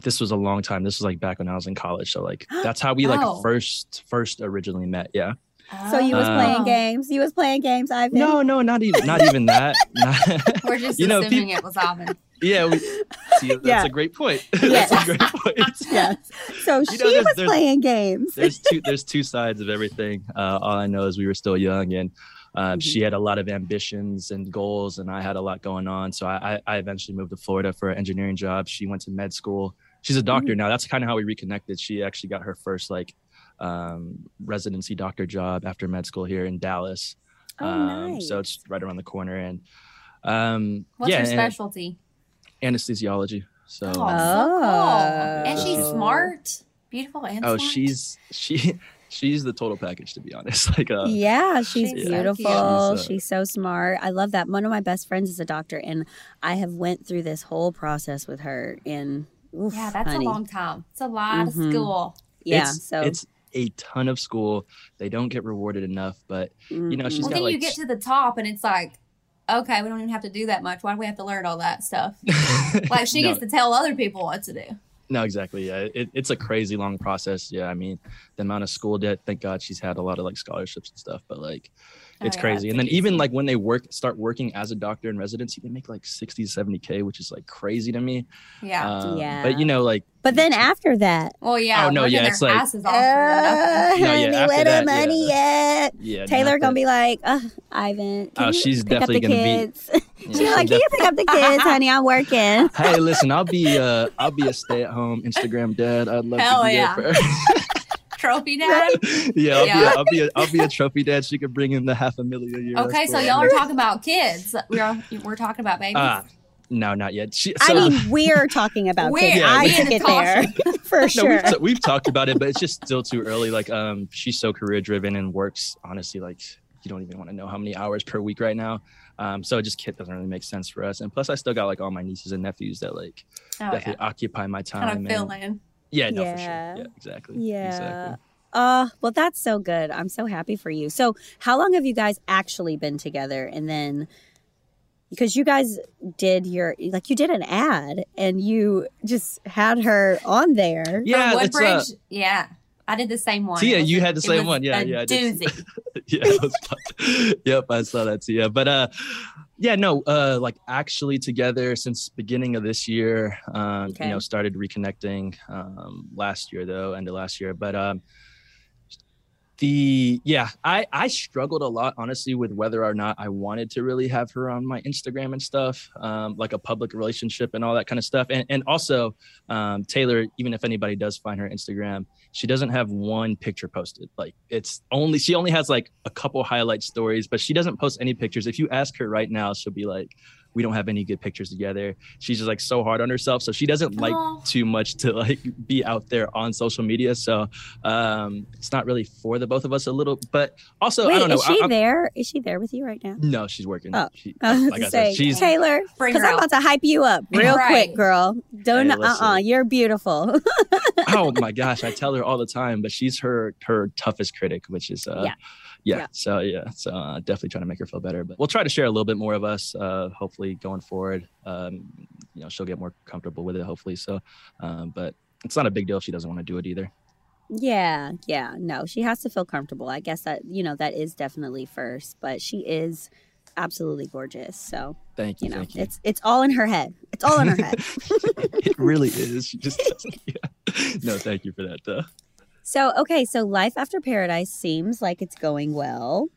This was a long time. This was like back when I was in college. So like <gasps> that's how we like Oh. first first originally met. Yeah. So you was Uh, playing games. You was playing games, Ivan. No, no, not even not even that. Not- <laughs> We're just You know, assuming it was Alvin. Yeah. We, <laughs> see, that's Yeah. a great point. <laughs> Yes. that's a great <laughs> point. Yes. So she there's- was playing games. there's two there's two sides of everything. Uh, all I know is we were still young, and uh, Mhm. she had a lot of ambitions and goals, and I had a lot going on. So I, I, eventually moved to Florida for an engineering job. She went to med school. She's a doctor Mm. now. That's kind of how we reconnected. She actually got her first like um, residency doctor job after med school here in Dallas. Oh, um, nice. So it's right around the corner, and um, What's yeah, your and specialty? Anesthesiology. So Oh, so Oh. cool. And she's Oh. smart, beautiful, and oh, smart. she's she she's the total package to be honest. <laughs> Like uh, yeah, she's She's beautiful. cute. She's, She's, uh, so smart. I love that. One of my best friends is a doctor, and I have went through this whole process with her. In oof, yeah, that's honey. a long time. It's a lot Mhm. of school. Yeah, it's, so it's a ton of school. They don't get rewarded enough, but you know, she's Well, got then you get to the top, and it's like, okay, we don't even have to do that much. Why do we have to learn all that stuff? <laughs> Like she no, gets to tell other people what to do. no, exactly. Yeah, it, it's a crazy long process. Yeah, I mean, the amount of school debt. Thank God she's had a lot of like scholarships and stuff, but like it's Oh, crazy. it's And then easy. even like when they work, start working as a doctor in residency, they make like 60 to 70 k, which is like crazy to me. Yeah. Um, Yeah. But you know, like But then after that, well, yeah. Oh, no, working yeah, their it's like- asses off for nothing. uh, <laughs> No, yeah, honey, after where the that, money at? yeah, Tailour gonna that- be like, uh, Ivan, can Oh, you she's pick up definitely the gonna be- kids? <laughs> yeah, she's she'll like, can you pick up the kids, honey? I'm working. hey listen i'll be <laughs> uh i'll be a stay-at-home instagram dad i'd love Hell to be yeah. there for Trophy <laughs> dad. yeah, I'll, Yeah. Be a, I'll be a I'll be a trophy dad. She could bring in the half a million a year. Okay, so y'all are talking about kids. We're we're talking about babies. Ah, no, not yet. She, I mean, <laughs> we're talking about We're- kids. Yeah, I we- took it there <laughs> for no, sure. we've, t- we've talked about it, but it's just still too early. Like, um, she's so career driven and works honestly like you don't even want to know how many hours per week right now. Um, so it just kid doesn't really make sense for us. And plus, I still got like all my nieces and nephews that like oh, yeah. definitely occupy my time. Kind of and- fill in. Yeah, no, for sure. Yeah. Yeah, exactly. Yeah. Exactly. Uh, well, that's so good. I'm so happy for you. So, how long have you guys actually been together? And then, because you guys did your, like, you did an ad and you just had her on there. Yeah, From it's uh, yeah, I did the same one. Tia, It you had the same one. Yeah, yeah, I did. Doozy. <laughs> yeah, was <laughs> yep, I saw that too. Yeah, but uh, yeah, no, uh, like actually together since beginning of this year. Um, Okay. you know, started reconnecting um last year though, end of last year. But um, the yeah, I I struggled a lot honestly with whether or not I wanted to really have her on my Instagram and stuff, um, like a public relationship and all that kind of stuff. And and also, um, Tailour, even if anybody does find her Instagram, she doesn't have one picture posted. Like it's only she only has like a couple highlight stories, but she doesn't post any pictures. If you ask her right now, she'll be like, "We don't have any good pictures together." She's just like so hard on herself, so she doesn't like Aw. too much to like be out there on social media. So um, it's not really for the both of us a little, but also I Wait, don't know. is she I- there? Is she there with you right now? no, she's working. Oh, She, I like I said, say, she's Tailour, because I'm about to hype you up real Right. quick, girl. Don't, Hey, uh listen. uh, you're beautiful. <laughs> oh my gosh, I tell her all the time, but she's her her toughest critic, which is uh Yeah. Yeah. Yeah. So yeah, so uh, definitely trying to make her feel better. But we'll try to share a little bit more of us, uh, hopefully going forward. Um, you know, she'll get more comfortable with it, hopefully. So, um, but it's not a big deal if she doesn't want to do it either. Yeah, yeah. No, she has to feel comfortable. I guess that, you know, that is definitely first, but she is absolutely gorgeous. So, Thank you, you know, thank you. it's it's all in her head. It's all in her head. <laughs> it really is. She just. <laughs> Yeah. No, thank you for that. Though. So, okay, so life after paradise seems like it's going well.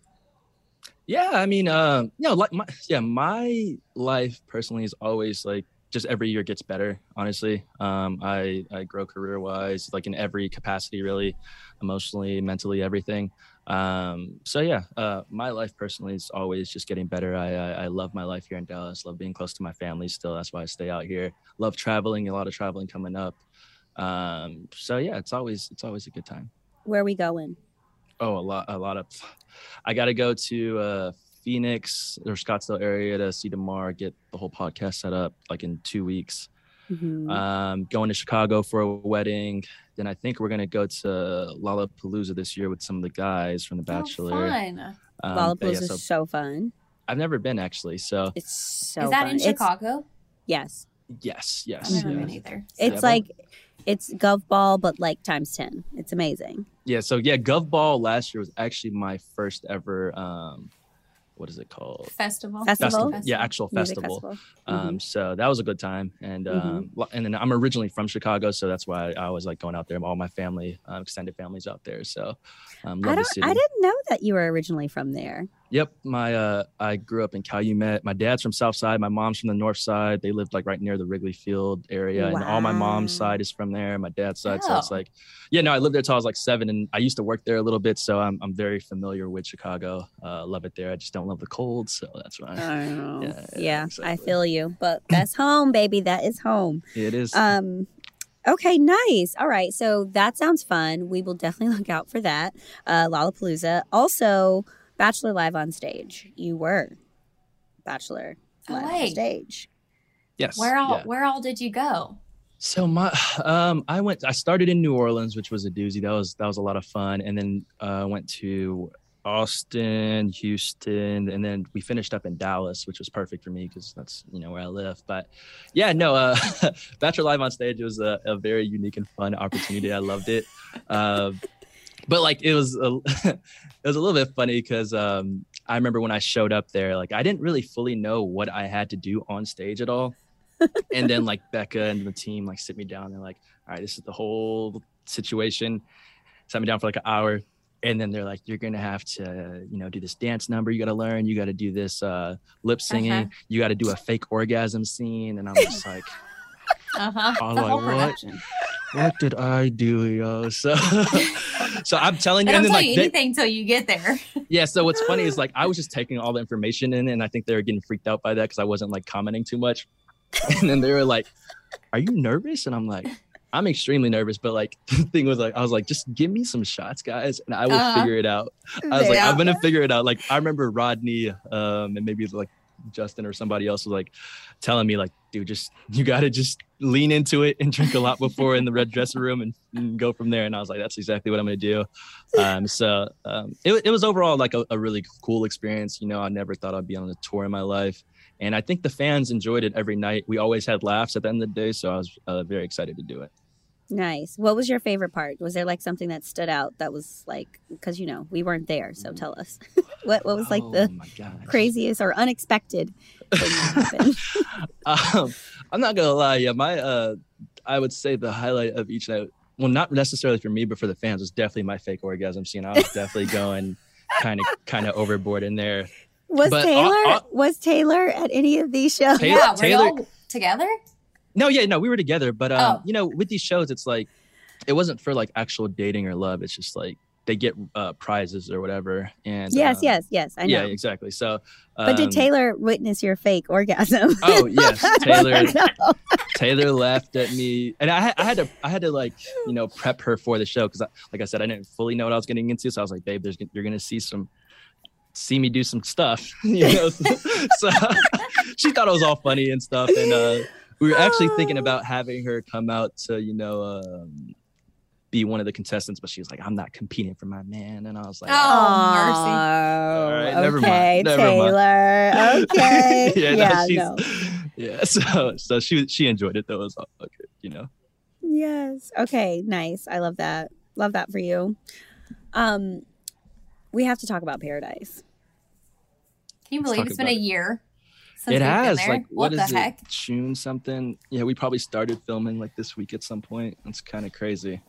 Yeah, I mean, uh, you know, like my yeah, my life personally is always like just every year gets better. Honestly, um, I I grow career wise, like in every capacity, really, emotionally, mentally, everything. Um, so yeah, uh, my life personally is always just getting better. I, I I love my life here in Dallas. Love being close to my family still. That's why I stay out here. Love traveling. A lot of traveling coming up. Um, so yeah, it's always it's always a good time. Where are we going? Oh, a lot, a lot of. I got to go to uh, Phoenix or Scottsdale area to see Demar, get the whole podcast set up like in two weeks. Mhm. Um, going to Chicago for a wedding. Then I think we're gonna go to Lollapalooza this year with some of the guys from The Bachelor. Oh, fun. Um, but Lollapalooza yeah, is so so fun. I've never been actually. So It's so. Is that fun. in It's- Chicago? yes, yes, yes, I've never yes. been either. it's Yeah. like it's Gov Ball, but like times ten. It's amazing. Yeah. So yeah, Gov Ball last year was actually my first ever. Um, what is it called? Festival. Festival? Yeah, actual festival. festival. Um, so that was a good time, and um, lo- and then I'm originally from Chicago, so that's why I was like going out there. All my family, um, extended families out there. So um, love I the don't. city. I didn't know that you were originally from there. Yep, my uh, I grew up in Calumet. My dad's from South Side. My mom's from the North Side. They lived like right near the Wrigley Field area, wow. and all my mom's side is from there. My dad's side, so it's like, yeah, no, I lived there till I was like seven, and I used to work there a little bit, so I'm I'm very familiar with Chicago. Uh, love it there. I just don't love the cold, so that's why I know. Yeah, <laughs> Yeah, yeah, I feel you. But that's home, baby. That is home. it is. Um, okay, nice. All right, so that sounds fun. We will definitely <laughs> look out for that. Uh, Lollapalooza. Also, Bachelor Live on stage. You were Bachelor Oh, Live on stage. yes. Where all yeah. where all did you go? So my <sighs> um I went I started in New Orleans, which was a doozy. That was that was a lot of fun. And then uh went to Austin, Houston, and then we finished up in Dallas, which was perfect for me because that's you know where I live. But yeah, no, uh <laughs> Bachelor Live on stage was a, a very unique and fun opportunity. I loved it. Uh, but like it was a, <laughs> it was a little bit funny because um I remember when I showed up there, like I didn't really fully know what I had to do on stage at all <laughs> and then like Becca and the team like sit me down. And They're like, "All right, this is the whole situation." Sat me down for like an hour, and then they're like, "You're gonna have to, you know, do this dance number. You got to learn. You got to do this uh, lip singing. Uh-huh. You got to do a fake orgasm scene." And I'm just like, <laughs> Uh huh. I was The like, whole "What? production. "What did I do, yo?" So, <laughs> so I'm telling you, and don't tell like, you anything until you get there. <laughs> yeah. So what's funny is like I was just <laughs> taking all the information in, and I think they were getting freaked out by that because I wasn't like commenting too much. And then they were like, "Are you nervous?" And I'm like, "I'm extremely nervous." But like the thing was like, I was like, "Just give me some shots, guys, and I will Uh-huh. figure it out." I was like. "I'm gonna figure it out." Like I remember Rodney, um, and maybe like Justin or somebody else was like telling me like, "Dude, just you gotta just lean into it and drink a lot before in the red dressing room and, and go from there." And I was like, "That's exactly what I'm gonna do." Um, so um, it, it was overall like a, a really cool experience. You know, I never thought I'd be on a tour in my life. And I think the fans enjoyed it every night. We always had laughs at the end of the day, so I was uh, very excited to do it. Nice. What was your favorite part? Was there like something that stood out that was like because you know we weren't there, so tell us <laughs> what what was like oh the my craziest or unexpected thing that happened? <laughs> <laughs> um, I'm not gonna lie. Yeah, my uh, I would say the highlight of each night. Well, not necessarily for me, but for the fans, was definitely my fake orgasm scene. I was <laughs> definitely going kind of kind of overboard in there. Was But, uh, Tailour uh, was Tailour at any of these shows? Tailour- yeah, were Tailour- y'all together? No, yeah, no, we were together, but um, Oh. you know, with these shows, it's like it wasn't for like actual dating or love. It's just like they get uh, prizes or whatever. And Yes, um, yes, yes. I know. yeah, exactly. So, um, but did Tailour witness your fake orgasm? <laughs> Oh yes, <laughs> Tailour. <laughs> Tailour laughed at me, and I, had- I had to, I had to like, you know, prep her for the show because, like I said, I didn't fully know what I was getting into. So I was like, babe, there's, you're gonna see some, see me do some stuff, you know. so she thought it was all funny and stuff, and uh, we were actually thinking about having her come out to, you know, um, be one of the contestants, but she was like, I'm not competing for my man, and I was like, Oh, Oh, All right, never mind, okay, never mind. Tailour. <laughs> Okay. yeah, yeah, no, she's, no. yeah. <laughs> So, so she she enjoyed it though. It was all good, you know. Yes. Okay. Nice. I love that. Love that for you. Um, we have to talk about Paradise. Can you believe it's been a year since it has like what, what the is heck? it june something yeah we probably started filming like this week at some point it's kind of crazy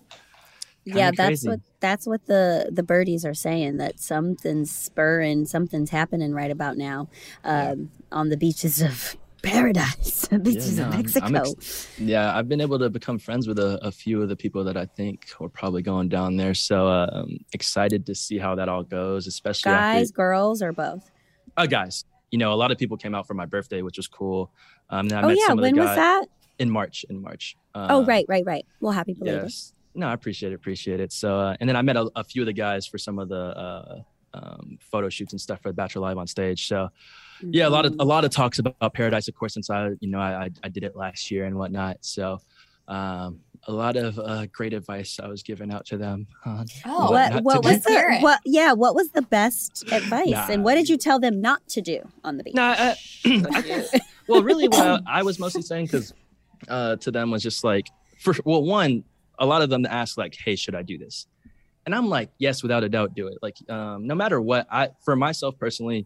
yeah, that's crazy. what that's what the the birdies are saying that something's spurring, something's happening right about now um, on the beaches of paradise, <laughs> the beaches no, of I'm- I'm Mexico. ex- Yeah, I've been able to become friends with a, a few of the people that I think are probably going down there. So um, excited to see how that all goes, especially Guys, after girls, or both? uh, guys. You know, a lot of people came out for my birthday, which was cool. Um, I oh yeah, when was that? in March. In March. oh Um, right, right, right. Well, happy belated. Yes. No, I appreciate it. Appreciate it. So, uh, and then I met a, a few of the guys for some of the uh, um, photo shoots and stuff for the Bachelor Live on stage. So, yeah, a lot of a lot of talks about Paradise, of course, since I, you know, I I, I did it last year and whatnot. So, um, a lot of uh, great advice I was giving out to them. on Oh, what what not what to was the what yeah what was the best advice Nah. and what did you tell them not to do on the beach? No, I, I <clears throat> well, really, what I, I was mostly saying because uh, to them was just like, for well, one, a lot of them ask like, "Hey, should I do this?" And I'm like, "Yes, without a doubt, do it." Like, um, no matter what, I for myself personally,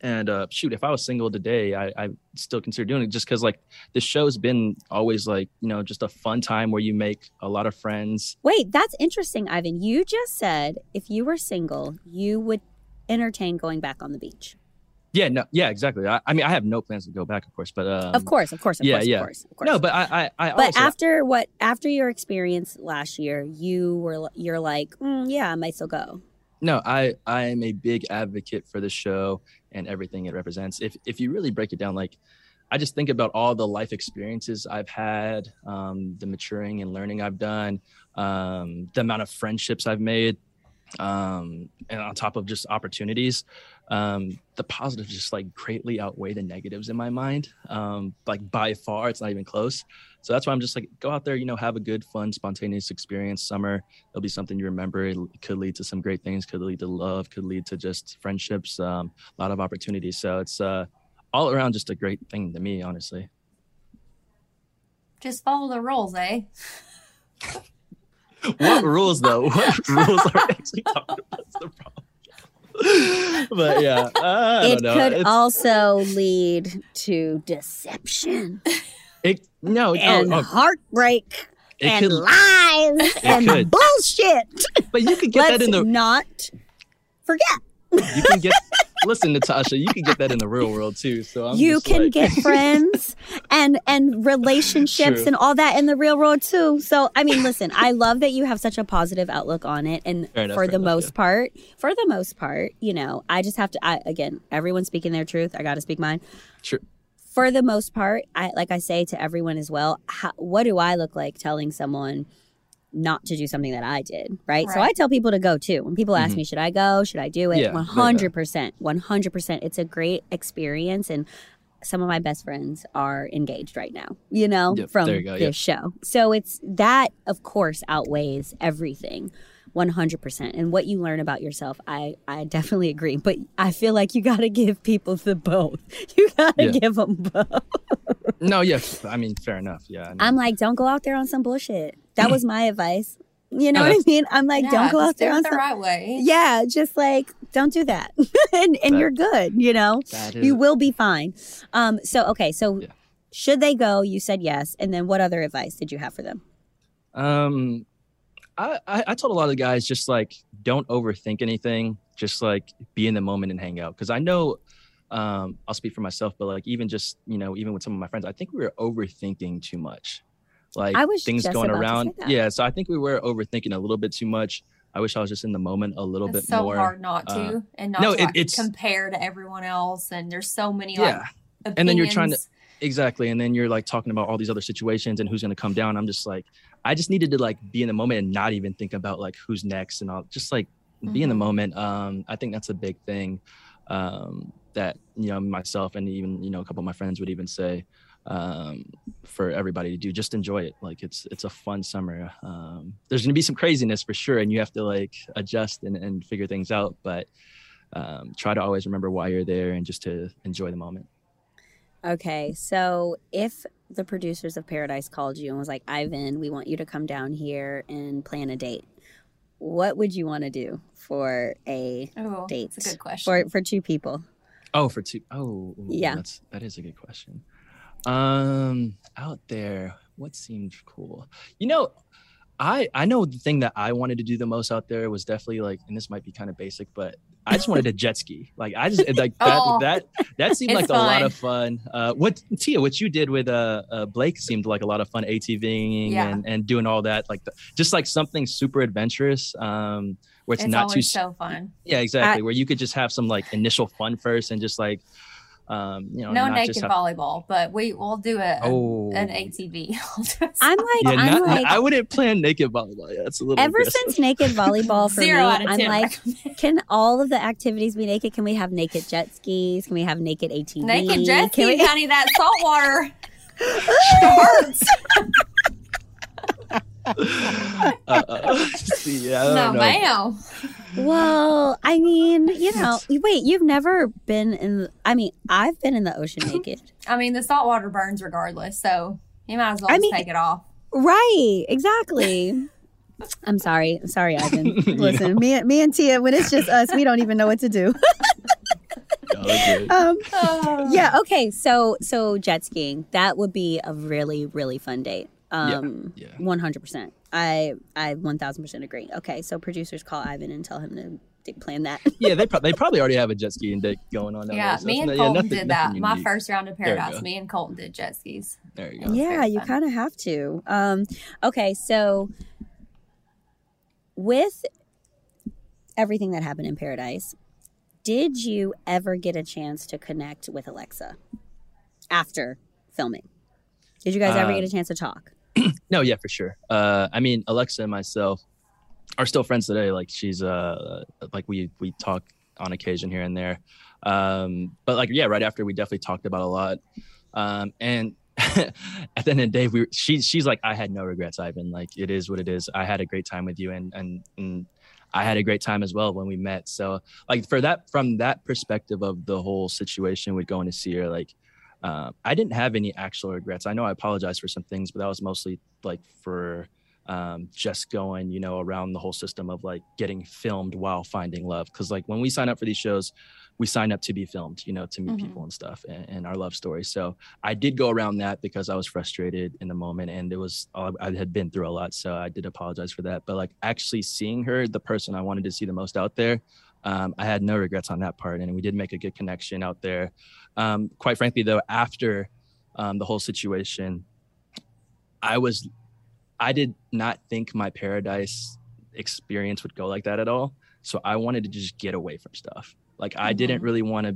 and uh, shoot, if I was single today, I, I still consider doing it just because like the show's been always like you know just a fun time where you make a lot of friends. Wait, that's interesting, Ivan. You just said if you were single, you would entertain going back on the beach. Yeah, no, yeah, exactly. I, I mean, I have no plans to go back, of course, but um, of course, of course, of yeah, course, yeah. of course, of course. no, but I, I, I but also, after what after your experience last year, you were you're like, mm, yeah, I might still go. No, I I am a big advocate for the show and everything it represents. If if you really break it down, like I just think about all the life experiences I've had, um, the maturing and learning I've done, um, the amount of friendships I've made, um, and on top of just opportunities, um, the positives just like greatly outweigh the negatives in my mind. Um, like by far, it's not even close. So that's why I'm just like, go out there, you know, have a good, fun, spontaneous experience. Summer, it'll be something you remember. It could lead to some great things. Could lead to love. Could lead to just friendships. Um, a lot of opportunities. So it's uh, all around just a great thing to me, honestly. Just follow the rules, eh? <laughs> what rules though? <laughs> What rules are actually talking about? That's the problem. but yeah, it could It's- also lead to deception it, no, and oh, oh, heartbreak it and could, lies and could. bullshit. but you can get Let's that in the not forget. you can get listen natasha you can get that in the real world too so I'm you can like- get friends and and relationships True. and all that in the real world too. So I mean, listen, I love that you have such a positive outlook on it, and enough, for the enough, most yeah. part, for the most part, you know, I just have to. I again, everyone's speaking their truth. I got to speak mine. True. For the most part, I like I say to everyone as well. How, what do I look like telling someone? Not to do something that I did, right? So I tell people to go too. When people ask Mhm. me, should I go? Should I do it? Yeah, hundred percent, one hundred percent. It's a great experience, and some of my best friends are engaged right now, you know, Yep, from you go, this yep. show. So it's that, of course, outweighs everything. 100% and what you learn about yourself i i definitely agree but i feel like you got to give people the both <laughs> you got to Yeah. give them both no yes i mean fair enough yeah i'm like don't go out there on some bullshit that was <laughs> my advice you know No, what i mean i'm like Yeah, don't go out there on the some right way. yeah just like don't do that <laughs> and and That- you're good you know you will be fine. Um, so okay, so Yeah. should they go? You said yes, and then what other advice did you have for them? Um, I, I I told a lot of guys just like don't overthink anything. Just like be in the moment and hang out. Because I know, um, I'll speak for myself, but like even just you know even with some of my friends, I think we were overthinking too much. Like things going about to say around. Yeah, so I think we were overthinking a little bit too much. I wish I was just in the moment a little It's bit so more. So hard not to, uh, and not no, to it- it's- compare to everyone else. And there's so many yeah, And then you're trying to- exactly. And then you're like talking about all these other situations and who's going to come down. I'm just like, I just needed to like be in the moment and not even think about like who's next and all. Just like be in the Mhm. moment. Um, I think that's a big thing um, that you know myself and even you know a couple of my friends would even say um, for everybody to do. Just enjoy it. Like it's it's a fun summer. Um, there's gonna be some craziness for sure, and you have to like adjust and, and figure things out. But um, try to always remember why you're there and just to enjoy the moment. Okay, so if the producers of Paradise called you and was like, Ivan, we want you to come down here and plan a date, what would you want to do for a Oh, dates that's a good question. for for two people? Oh, for two oh ooh, Yeah. That's that is a good question. Um, out there, what seemed cool? You know, I I know the thing that I wanted to do the most out there was definitely like, and this might be kind of basic, but I just wanted to <laughs> jet ski. Like I just like <laughs> that Oh, that that seemed like a lot of fun. Uh, what Tia, what you did with uh, uh Blake seemed like a lot of fun ATVing Yeah. and and doing all that, like the, just like something super adventurous. Um, where it's, It's, not too so fun. yeah exactly where you could just have some like initial fun first and just like um you know No not naked just have, volleyball, but we will do a, a- oh an ATV. I'm like, yeah, I'm not, like, I wouldn't plan naked volleyball. Yeah, that's a little ever aggressive. since naked volleyball for Zero me, out of I'm like, can all of the activities be naked? Can we have naked jet skis? Can we have naked ATV? naked jet Can ski, we- honey. That <laughs> salt water hurts. <laughs> <laughs> uh, uh, see, yeah, No, know. ma'am. Well, I mean, <laughs> you know, wait, you've never been in. The, I mean, I've been in the ocean <laughs> naked. I mean, the salt water burns regardless, so you might as well I just mean- take it off. right? Exactly. <laughs> I'm sorry. I'm sorry, Ivan. Listen, me, me and Tia, when it's just us, we don't even know what to do. Um, Oh. yeah. Okay. So, so jet skiing that would be a really, really fun date. Um, yeah. one hundred percent. I, I one thousand percent agree. Okay. So producers call Ivan and tell him to plan that. <laughs> yeah, they, pro- they probably already have a jet ski and day going on. down Yeah, so me and not- Colton nothing- did that. My first round of paradise. Me and Colton did jet skis. There you go. yeah, you kind of have to. Um, okay. So, with everything that happened in Paradise, did you ever get a chance to connect with Alexa after filming? Did you guys ever Uh, get a chance to talk? <clears throat> No, yeah, for sure. Uh, I mean, Alexa and myself are still friends today. Like she's uh, like we we talk on occasion here and there. Um, but like yeah, right after we definitely talked about a lot. Um, and <laughs> at the end of the day, we she she's like, I had no regrets, Ivan. Like it is what it is. I had a great time with you, and and and I had a great time as well when we met. So like for that from that perspective of the whole situation with going to see her, like uh, I didn't have any actual regrets. I know I apologized for some things, but that was mostly like for um, just going, you know, around the whole system of like getting filmed while finding love. Cause like when we sign up for these shows, we sign up to be filmed, you know, to meet Mhm. people and stuff and, and our love story. So I did go around that because I was frustrated in the moment and it was, I I had been through a lot. So I did apologize for that. But like actually seeing her, the person I wanted to see the most out there, um, I had no regrets on that part. And we did make a good connection out there. Um, quite frankly, though, after um, the whole situation, I was, I did not think my paradise experience would go like that at all. So I wanted to just get away from stuff. Like I didn't really want to,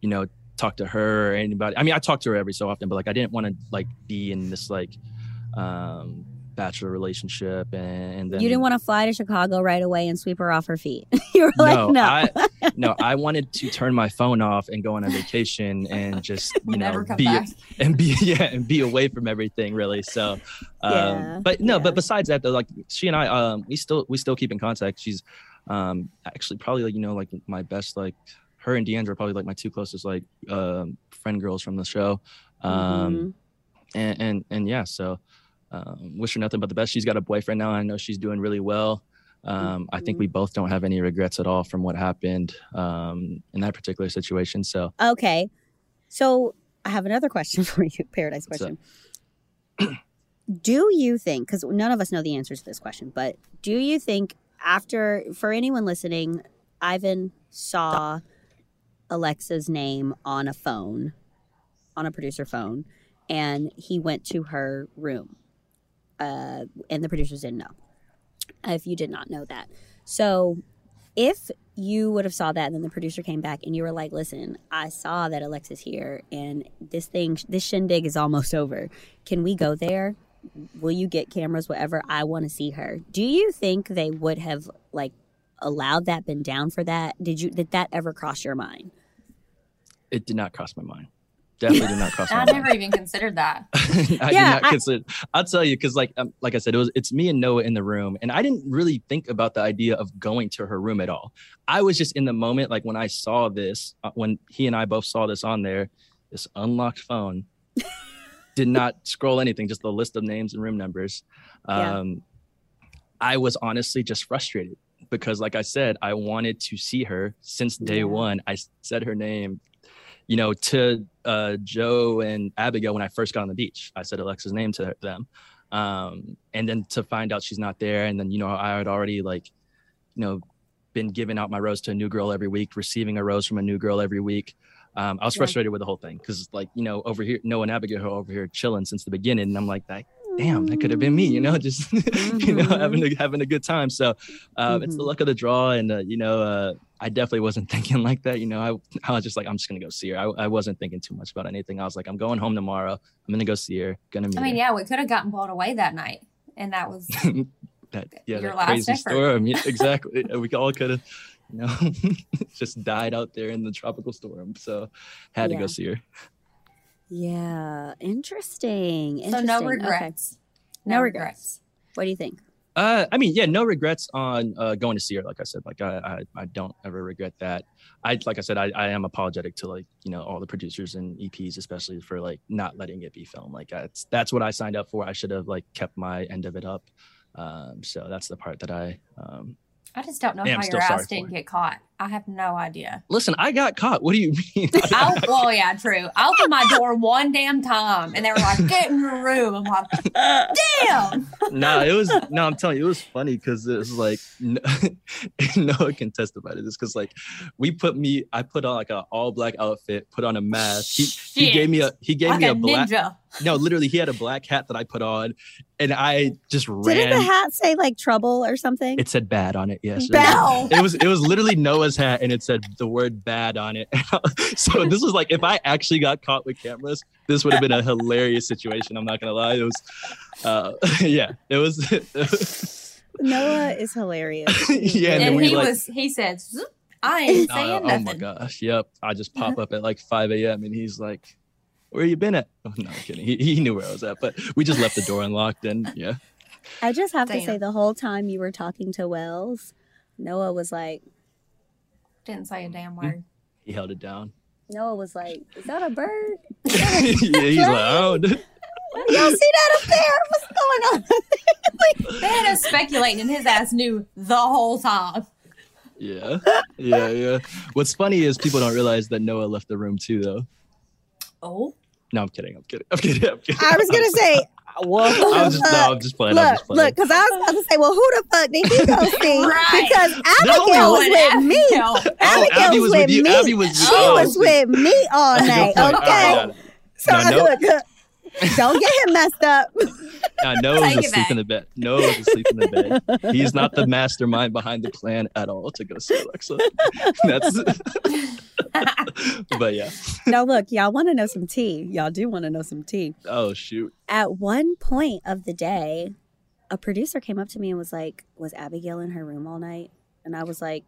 you know, talk to her or anybody. I mean, I talked to her every so often, but like I didn't want to like be in this like um bachelor relationship and, and then You didn't want to fly to Chicago right away and sweep her off her feet. <laughs> you were like, no. I, <laughs> no, I wanted to turn my phone off and go on a vacation <laughs> and just you know be back. and be yeah and be away from everything really. So, um, Yeah, but no, yeah. but besides that though, like she and I, um, we still we still keep in contact. She's um actually probably like you know like my best like her and Deandra are probably like my two closest like um friend girls from the show. Um, Mhm. and and and yeah, so um, wish her nothing but the best. She's got a boyfriend now. I know she's doing really well. Um, I think we both don't have any regrets at all from what happened um, in that particular situation. So Okay. So I have another question <laughs> for you, Paradise question. <clears throat> do you think, because none of us know the answers to this question, but do you think after, for anyone listening, Ivan saw Alexa's name on a phone, on a producer phone, and he went to her room, uh, and the producers didn't know. If you did not know that, so if you would have saw that and then the producer came back and you were like listen i saw that alexa's here and this thing this shindig is almost over. Can we go there? Will you get cameras whatever? I want to see her. Do you think they would have like allowed that been down for that? Did you did that ever cross your mind? It did not cross my mind. Definitely did not cross <laughs> my I never even considered that. <laughs> I Yeah, did not I- consider. I'll tell you because, like, um, like I said, it was it's me and Noah in the room, and I didn't really think about the idea of going to her room at all. I was just in the moment, like when I saw this, uh, when he and I both saw this on there, this unlocked phone, <laughs> did not scroll anything, just the list of names and room numbers. Yeah. Um, I was honestly just frustrated because, like I said, I wanted to see her since day Yeah. one. I said her name you know, to uh, Joe and Abigail when I first got on the beach. I said Alexa's name to them. Um, and then to find out she's not there, and then you know I had already like, you know, been giving out my rose to a new girl every week, receiving a rose from a new girl every week. Um, I was Yeah. frustrated with the whole thing because like you know over here, Noah and Abigail are over here chilling since the beginning, and I'm like that. Damn, that could have been me, you know, <laughs> just you know Mhm. having a, having a good time. So um, it's the Mhm. luck of the draw, and uh, you know, uh, I definitely wasn't <laughs> thinking like that. You know, I, I was just like, I'm just gonna go see her. I, I wasn't thinking too much about anything. I was like, I'm going home tomorrow. I'm gonna go see her. Gonna meet I mean, her. yeah, we could have gotten blown away that night, and that was <laughs> that yeah, your that last crazy effort. storm. <laughs> Yeah, exactly. we all could have, you know, just died out there in the tropical storm. So had to go see her. Yeah, interesting. so no interesting. Okay. regrets. No regrets. What do you think? Uh, I mean, yeah, no regrets on uh, going to see her. Like I said, like I, I, I don't ever regret that. I, like I said, I, I am apologetic to like you know all the producers and EPs, especially for like not letting it be filmed. Like that's that's what I signed up for. I should have like kept my end of it up. Um, so that's the part that I um, I just don't know how your ass didn't get caught. I have no idea. listen. I got caught. What do you mean? <laughs> I, oh, well, yeah, true. I opened my door one damn time, and they were like, "Get in your room." I'm like, "Damn!" <laughs> no, it was no. I'm telling you, it was funny because it was like no, <laughs> Noah can testify to this because like we put me, I put on like a all black outfit, put on a mask. He, he gave me a he gave like me a a black ninja. no, literally he had a black hat that I put on, and I just ran. Didn't the hat say like trouble or something? it said bad on it. Yes, Bad. it was it was literally Noah's hat, and it said the word bad on it. <laughs> so this was like if I actually got caught with cameras, this would have been a hilarious situation. I'm not gonna lie. It was, uh, <laughs> yeah, it was. <laughs> Noah is hilarious. yeah, and, and he like. was. He said, "I ain't Uh, saying oh my gosh! Yep, I just pop up at like 5 a.m. and he's like, "Where you been at?" Oh, no, I'm kidding. He, he knew where I was at, but we just left the door unlocked and yeah. I just have to say, the whole time you were talking to Wells, Noah was like, Didn't say a damn Hmm. word. He held it down. Noah was like, "Is that a bird? <laughs> yeah, he's like, oh, Y'all see that up there? What's going on?" They had us speculating, and his ass knew the whole time. yeah, yeah, yeah. What's funny is people don't realize that Noah left the room too, though. Oh, No, I'm kidding. I'm kidding. I'm kidding. I'm kidding. I was gonna say, well, <laughs> I was just no. I'm just playing. I'm look, just playing. look, because I was about to say, well, who the fuck did he go <laughs> see? Right. Because No, Abigail was and with me. Oh, Abigail- Oh, Abigail Abby was was with with you. me. Abby was She oh, was with me all <laughs> night. point. All right, Okay, got so No, no. look, look, don't get him messed up. Nah, Noah was Take asleep in the bed. Noah was asleep in the bed. He's not the <laughs> mastermind behind the plan at all to go see Alexa. <laughs> That's. but yeah. no, look, y'all want to know some tea. Y'all do want to know some tea. Oh shoot. At one point of the day, a producer came up to me and was like, "Was Abigail in her room all night?" And I was like,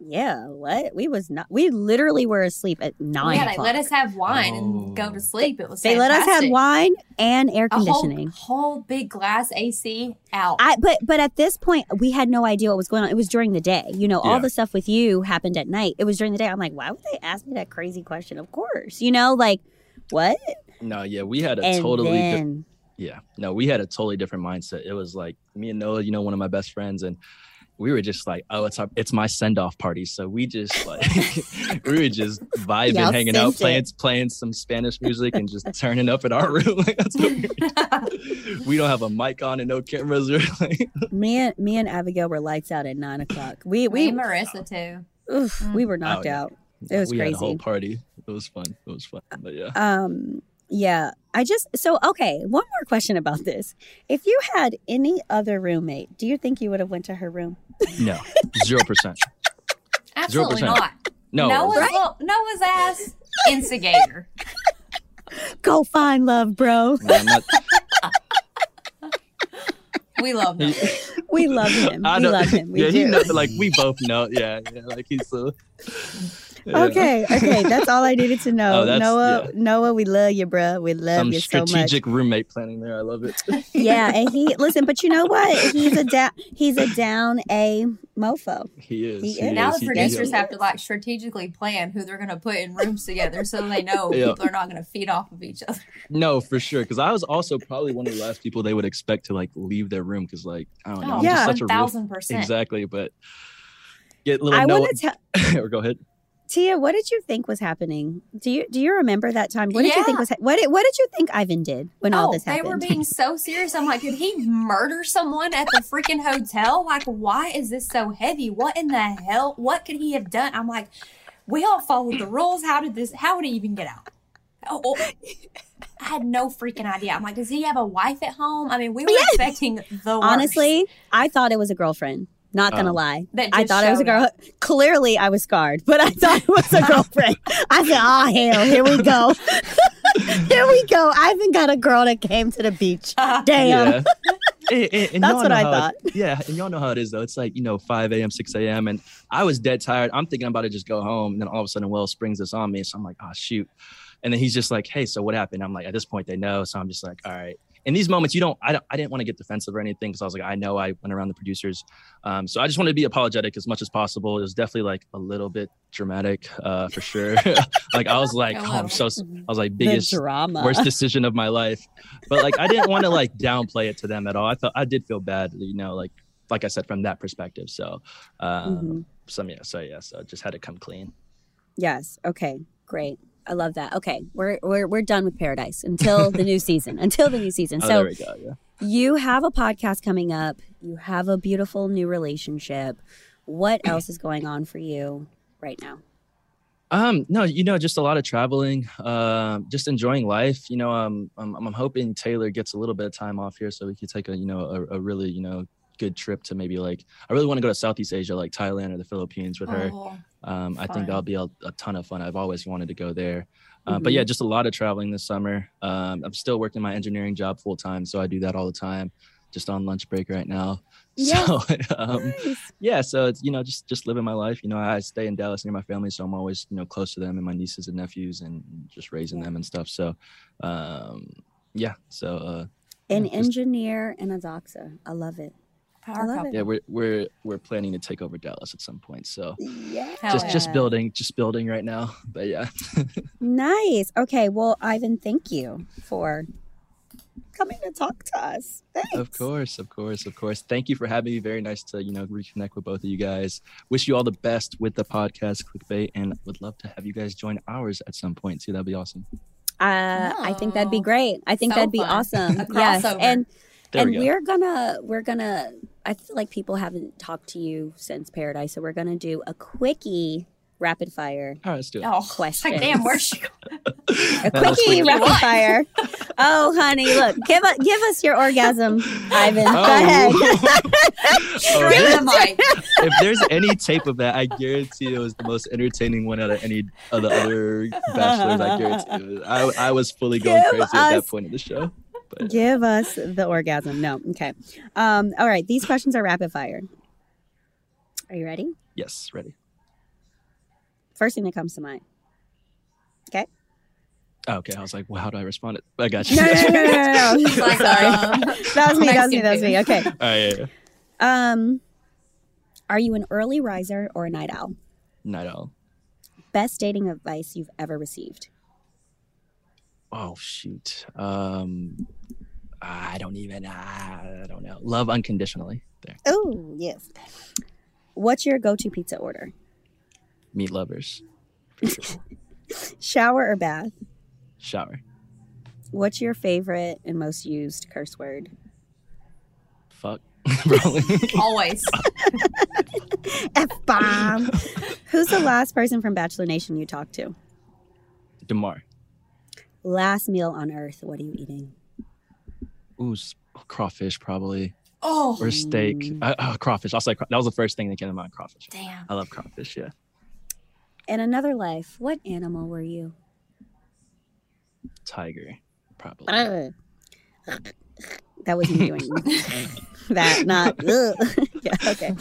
"Yeah, what? We was not. We literally were asleep at oh, nine yeah, they o'clock. let us have wine and go Oh. to sleep. It was they let us have wine and air a whole, conditioning. whole big glass AC out. I but but at this point we had no idea what was going on. It was during the day. You know, all the stuff with you happened at night. It was during the day. I'm like, why would they ask me that crazy question? Of course. You know, like what? No, yeah, we had a and totally. di- yeah, no, we had a totally different mindset. It was like me and Noah, you know, one of my best friends, and we were just like, oh, it's our, it's my send off party. So we just like <laughs> we were just vibing, Y'all hanging out, playing it. playing some Spanish music, and just turning up in our room. <laughs> Like, that's what we, <laughs> we don't have a mic on and no cameras. Or like, me and me and Abigail were lights out at nine o'clock. We we we and Marissa too. oof, Mm. we were knocked Oh, yeah. out. It was we had a whole party. It was fun. It was fun. But yeah. Um yeah. I just so okay, one more question about this. If you had any other roommate, do you think you would have went to her room? No, zero percent. Absolutely 0%. not. No, Noah's, Right? little- Noah's ass instigator. <laughs> Go find love, bro. no, I'm not. We love Noah. We love him. <laughs> I we know- love him. We yeah, do. he know, like we both know. Yeah, yeah, like he's so. Yeah. Okay, okay, that's all I needed to <laughs> know. Oh, Noah, yeah. Noah, we love you, bruh. We love Some you so much. strategic roommate planning there. I love it. <laughs> Yeah, and he listen, but you know what? He's a down. He's a down a mofo. He is. He he is. Now is. the producers have to like strategically plan who they're going to put in rooms together so they know <laughs> Yeah. people are not going to feed off of each other. No, for sure. Because I was also probably one of the last people they would expect to like leave their room. Because like I don't know, Oh, I'm Yeah. just such a real thousand percent. exactly. But get little I Noah. want to tell. or go ahead. Tia, what did you think was happening? Do you do you remember that time? What did you think was ha- what did, what did you think Ivan did when all oh, this happened? they were being so serious. I'm like, did he murder someone at the freaking hotel? Like, why is this so heavy? What in the hell? What could he have done? I'm like, we all followed the rules. How did this? How would he even get out? Oh, oh. I had no freaking idea. I'm like, does he have a wife at home? I mean, we were Yes. expecting the worst. Honestly, I thought it was a girlfriend. Not gonna Oh. lie. That I thought it was a girl. up. <laughs> Clearly, I was scarred, but I thought it was a <laughs> girlfriend. I said, "Oh hell, here we go, <laughs> here we go." Ivan got a girl that came to the beach. Damn. Yeah. And- and- and That's what I how it- thought. yeah, and y'all know how it is though. It's like you know 5 a.m., 6 a.m. and I was dead tired. I'm thinking I'm about to just go home, and then all of a sudden Will springs this on me, so I'm like, oh shoot. And then he's just like, hey, so what happened? I'm like, at this point they know, so I'm just like, all right. In these moments, you don't, I don't, I didn't want to get defensive or anything because I was like, I know I went around the producers, um, so I just wanted to be apologetic as much as possible. It was definitely like a little bit dramatic, uh, for sure. <laughs> like I was <laughs> like, oh, I'm so. I was like, biggest drama. worst <laughs> decision of my life. But like I didn't want to like downplay it to them at all. I thought I did feel bad, you know, like like I said from that perspective. So um Mhm. some yeah, so yeah, so just had to come clean. Yes. Okay. Great. I love that. Okay, we're we're we're done with Paradise until the new <laughs> season. Until the new season. Oh, so there we go. Yeah. you have a podcast coming up. You have a beautiful new relationship. What <clears throat> else is going on for you right now? Um, no, you know, just a lot of traveling, um, just enjoying life. You know, um, I'm, I'm hoping Tailour gets a little bit of time off here so we could take a, you know, a, a really, you know, good trip to maybe like, I really want to go to Southeast Asia, like Thailand or the Philippines with her. Oh, Um, I think that'll be a, a ton of fun. I've always wanted to go there. Uh, But yeah, just a lot of traveling this summer. Um, I'm still working my engineering job full time, so I do that all the time. Just on lunch break right now. <laughs> Yes. So um, Nice. yeah, so it's you know just just living my life. You know, I stay in Dallas near my family, so I'm always you know close to them and my nieces and nephews, and just raising Yeah. them and stuff. So um, yeah, so uh, An engineer and a doxa. I love it. Power love couple. yeah, we're we're we're planning to take over Dallas at some point. So Yeah. Hell just just building, just building right now. <laughs> But yeah. <laughs> Nice. Okay. Well, Ivan, thank you for coming to talk to us. Thanks. Of course, of course, of course. Thank you for having me. Very nice to, you know, reconnect with both of you guys. Wish you all the best with the podcast clickbait and would love to have you guys join ours at some point too. That'd be awesome. Uh, I think that'd be Oh, great. I think so that'd be fun. awesome. A yes. And There and we go. we're gonna we're gonna I feel like people haven't talked to you since Paradise, so we're gonna do a quickie rapid fire. All right, let's do it. Oh, it's <laughs> like, damn, where's she going? A quickie rapid fire. <laughs> Oh, honey, look, give us give us your orgasm, <laughs> Ivan. Oh. Go Oh. ahead. Straight to the mic. if there's any tape of that, I guarantee it was the most entertaining one out of any of the other bachelors. I guarantee it was. I, I was fully going Give crazy at that point of the show. But Give us the orgasm. No, okay. Um, all right, these questions are rapid fire. Are you ready? yes, ready. First thing that comes to mind. Okay. Oh, okay, I was like, well, how do I respond? It. I got you. No, no, no, no, no, no, no. It's <laughs> like, Sorry. um, that was me. That was me. That was me. Okay. All right, yeah, yeah. Um, are you an early riser or a night owl? Night owl. Best dating advice you've ever received. Oh shoot. Um, Ah, I don't even. Ah, I don't know. Love unconditionally. There. Oh yes. What's your go-to pizza order? Meat lovers. Sure. Shower or bath? Shower. What's your favorite and most used curse word? Fuck. <laughs> Always. <laughs> F bomb. Who's the last person from Bachelor Nation you talked to? Demar. Last meal on Earth. What are you eating? Ooh, crawfish probably Oh, or steak. Uh, uh, crawfish. I was like, that was the first thing that came to mind. Crawfish. damn. I love crawfish. Yeah. In another life, what animal were you? Tiger. Probably. That was me doing <laughs> that, not. <laughs> yeah, okay.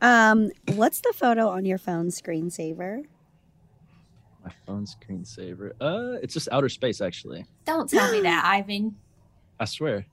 Um, what's the photo on your phone screensaver? My phone screensaver. Uh, it's just outer space actually. Don't tell me that, Ivan. <gasps> I swear.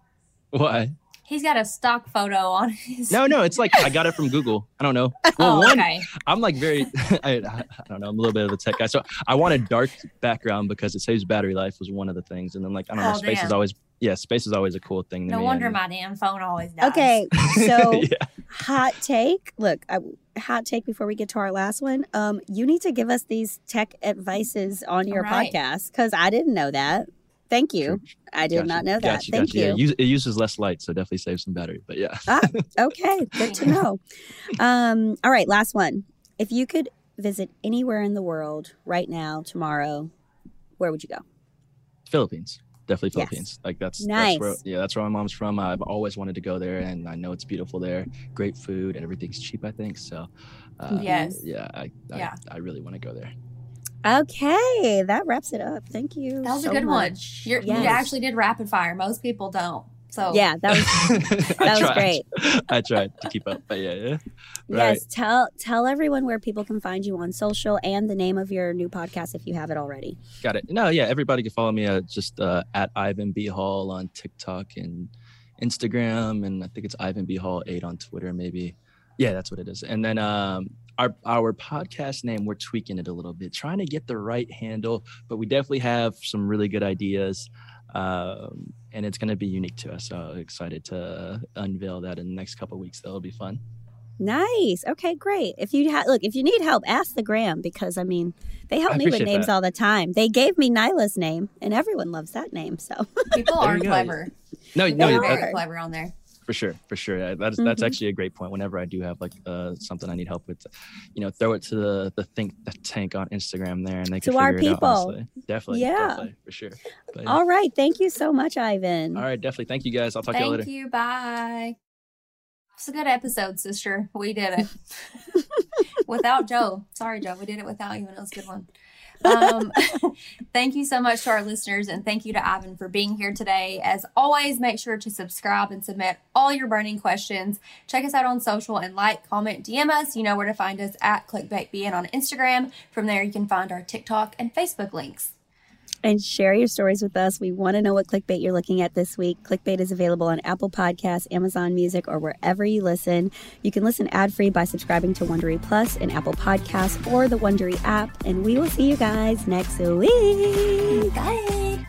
Why? He's got a stock photo on his. No, no. It's like I got it from Google. I don't know. Well, Oh, one, okay. I'm like very, <laughs> I, I don't know, I'm a little bit of a tech guy. So I want a dark background because it saves battery life was one of the things. And then like, I don't know, Oh, space is always, yeah, space is always a cool thing to No me. wonder my damn phone always dies. Okay, so <laughs> yeah. hot take. Look, I, hot take before we get to our last one. Um, you need to give us these tech advices on your right. podcast because I didn't know that. Thank you. I did Gotcha, not know that. gotcha, Thank gotcha. you. Yeah, it uses less light, so definitely saves some battery. But yeah, ah, Okay, good to know. <laughs> Um, all right, last one. If you could visit anywhere in the world right now, tomorrow, where would you go? Philippines. Definitely Yes. Philippines. Like that's Nice. That's where, yeah, that's where my mom's from. I've always wanted to go there, and I know it's beautiful there. Great food, and everything's cheap. I think so. Uh, Yes. Yeah. I, I, Yeah. I really want to go there. Okay, that wraps it up. Thank you. That was so a good one. much. You're, Yes. You actually did rapid fire. Most people don't. So Yeah, that was <laughs> that was great. <laughs> I tried to keep up, but yeah, yeah. Right. Yes, tell tell everyone where people can find you on social and the name of your new podcast if you have it already. Got it. No, yeah, everybody can follow me at just uh, at Ivan B Hall on TikTok and Instagram, and I think it's Ivan B Hall eight on Twitter, maybe. Yeah, that's what it is. And then um, our our podcast name, we're tweaking it a little bit, trying to get the right handle, but we definitely have some really good ideas, um, and it's going to be unique to us. So excited to unveil that in the next couple of weeks. That'll be fun. Nice. Okay, great. If you ha- look, if you need help, ask the Gram because I mean they help I me with names that. all the time. They gave me Nyla's name, and everyone loves that name. So people are clever. No, They no, They're very clever on there. For sure for sure Yeah, that's that's Mhm. actually a great point whenever i do have like uh something i need help with you know throw it to the the think the tank on instagram there and they can To our figure it people. out definitely Yeah. definitely for sure but, yeah. all right, thank you so much, Ivan. all right definitely thank you guys i'll talk to you later. Thank later you. Bye. It's a good episode, sister. We did it <laughs> without Joe. Sorry, Joe. We did it without you, and it was a good one. Um, <laughs> thank you so much to our listeners, and thank you to Ivan for being here today. As always, make sure to subscribe and submit all your burning questions. Check us out on social and like, comment, DM us. You know where to find us at ClickbaitBN on Instagram. From there, you can find our TikTok and Facebook links. And share your stories with us. We want to know what clickbait you're looking at this week. Clickbait is available on Apple Podcasts, Amazon Music, or wherever you listen. You can listen ad free by subscribing to Wondery Plus in Apple Podcasts or the Wondery app. And we will see you guys next week. Bye.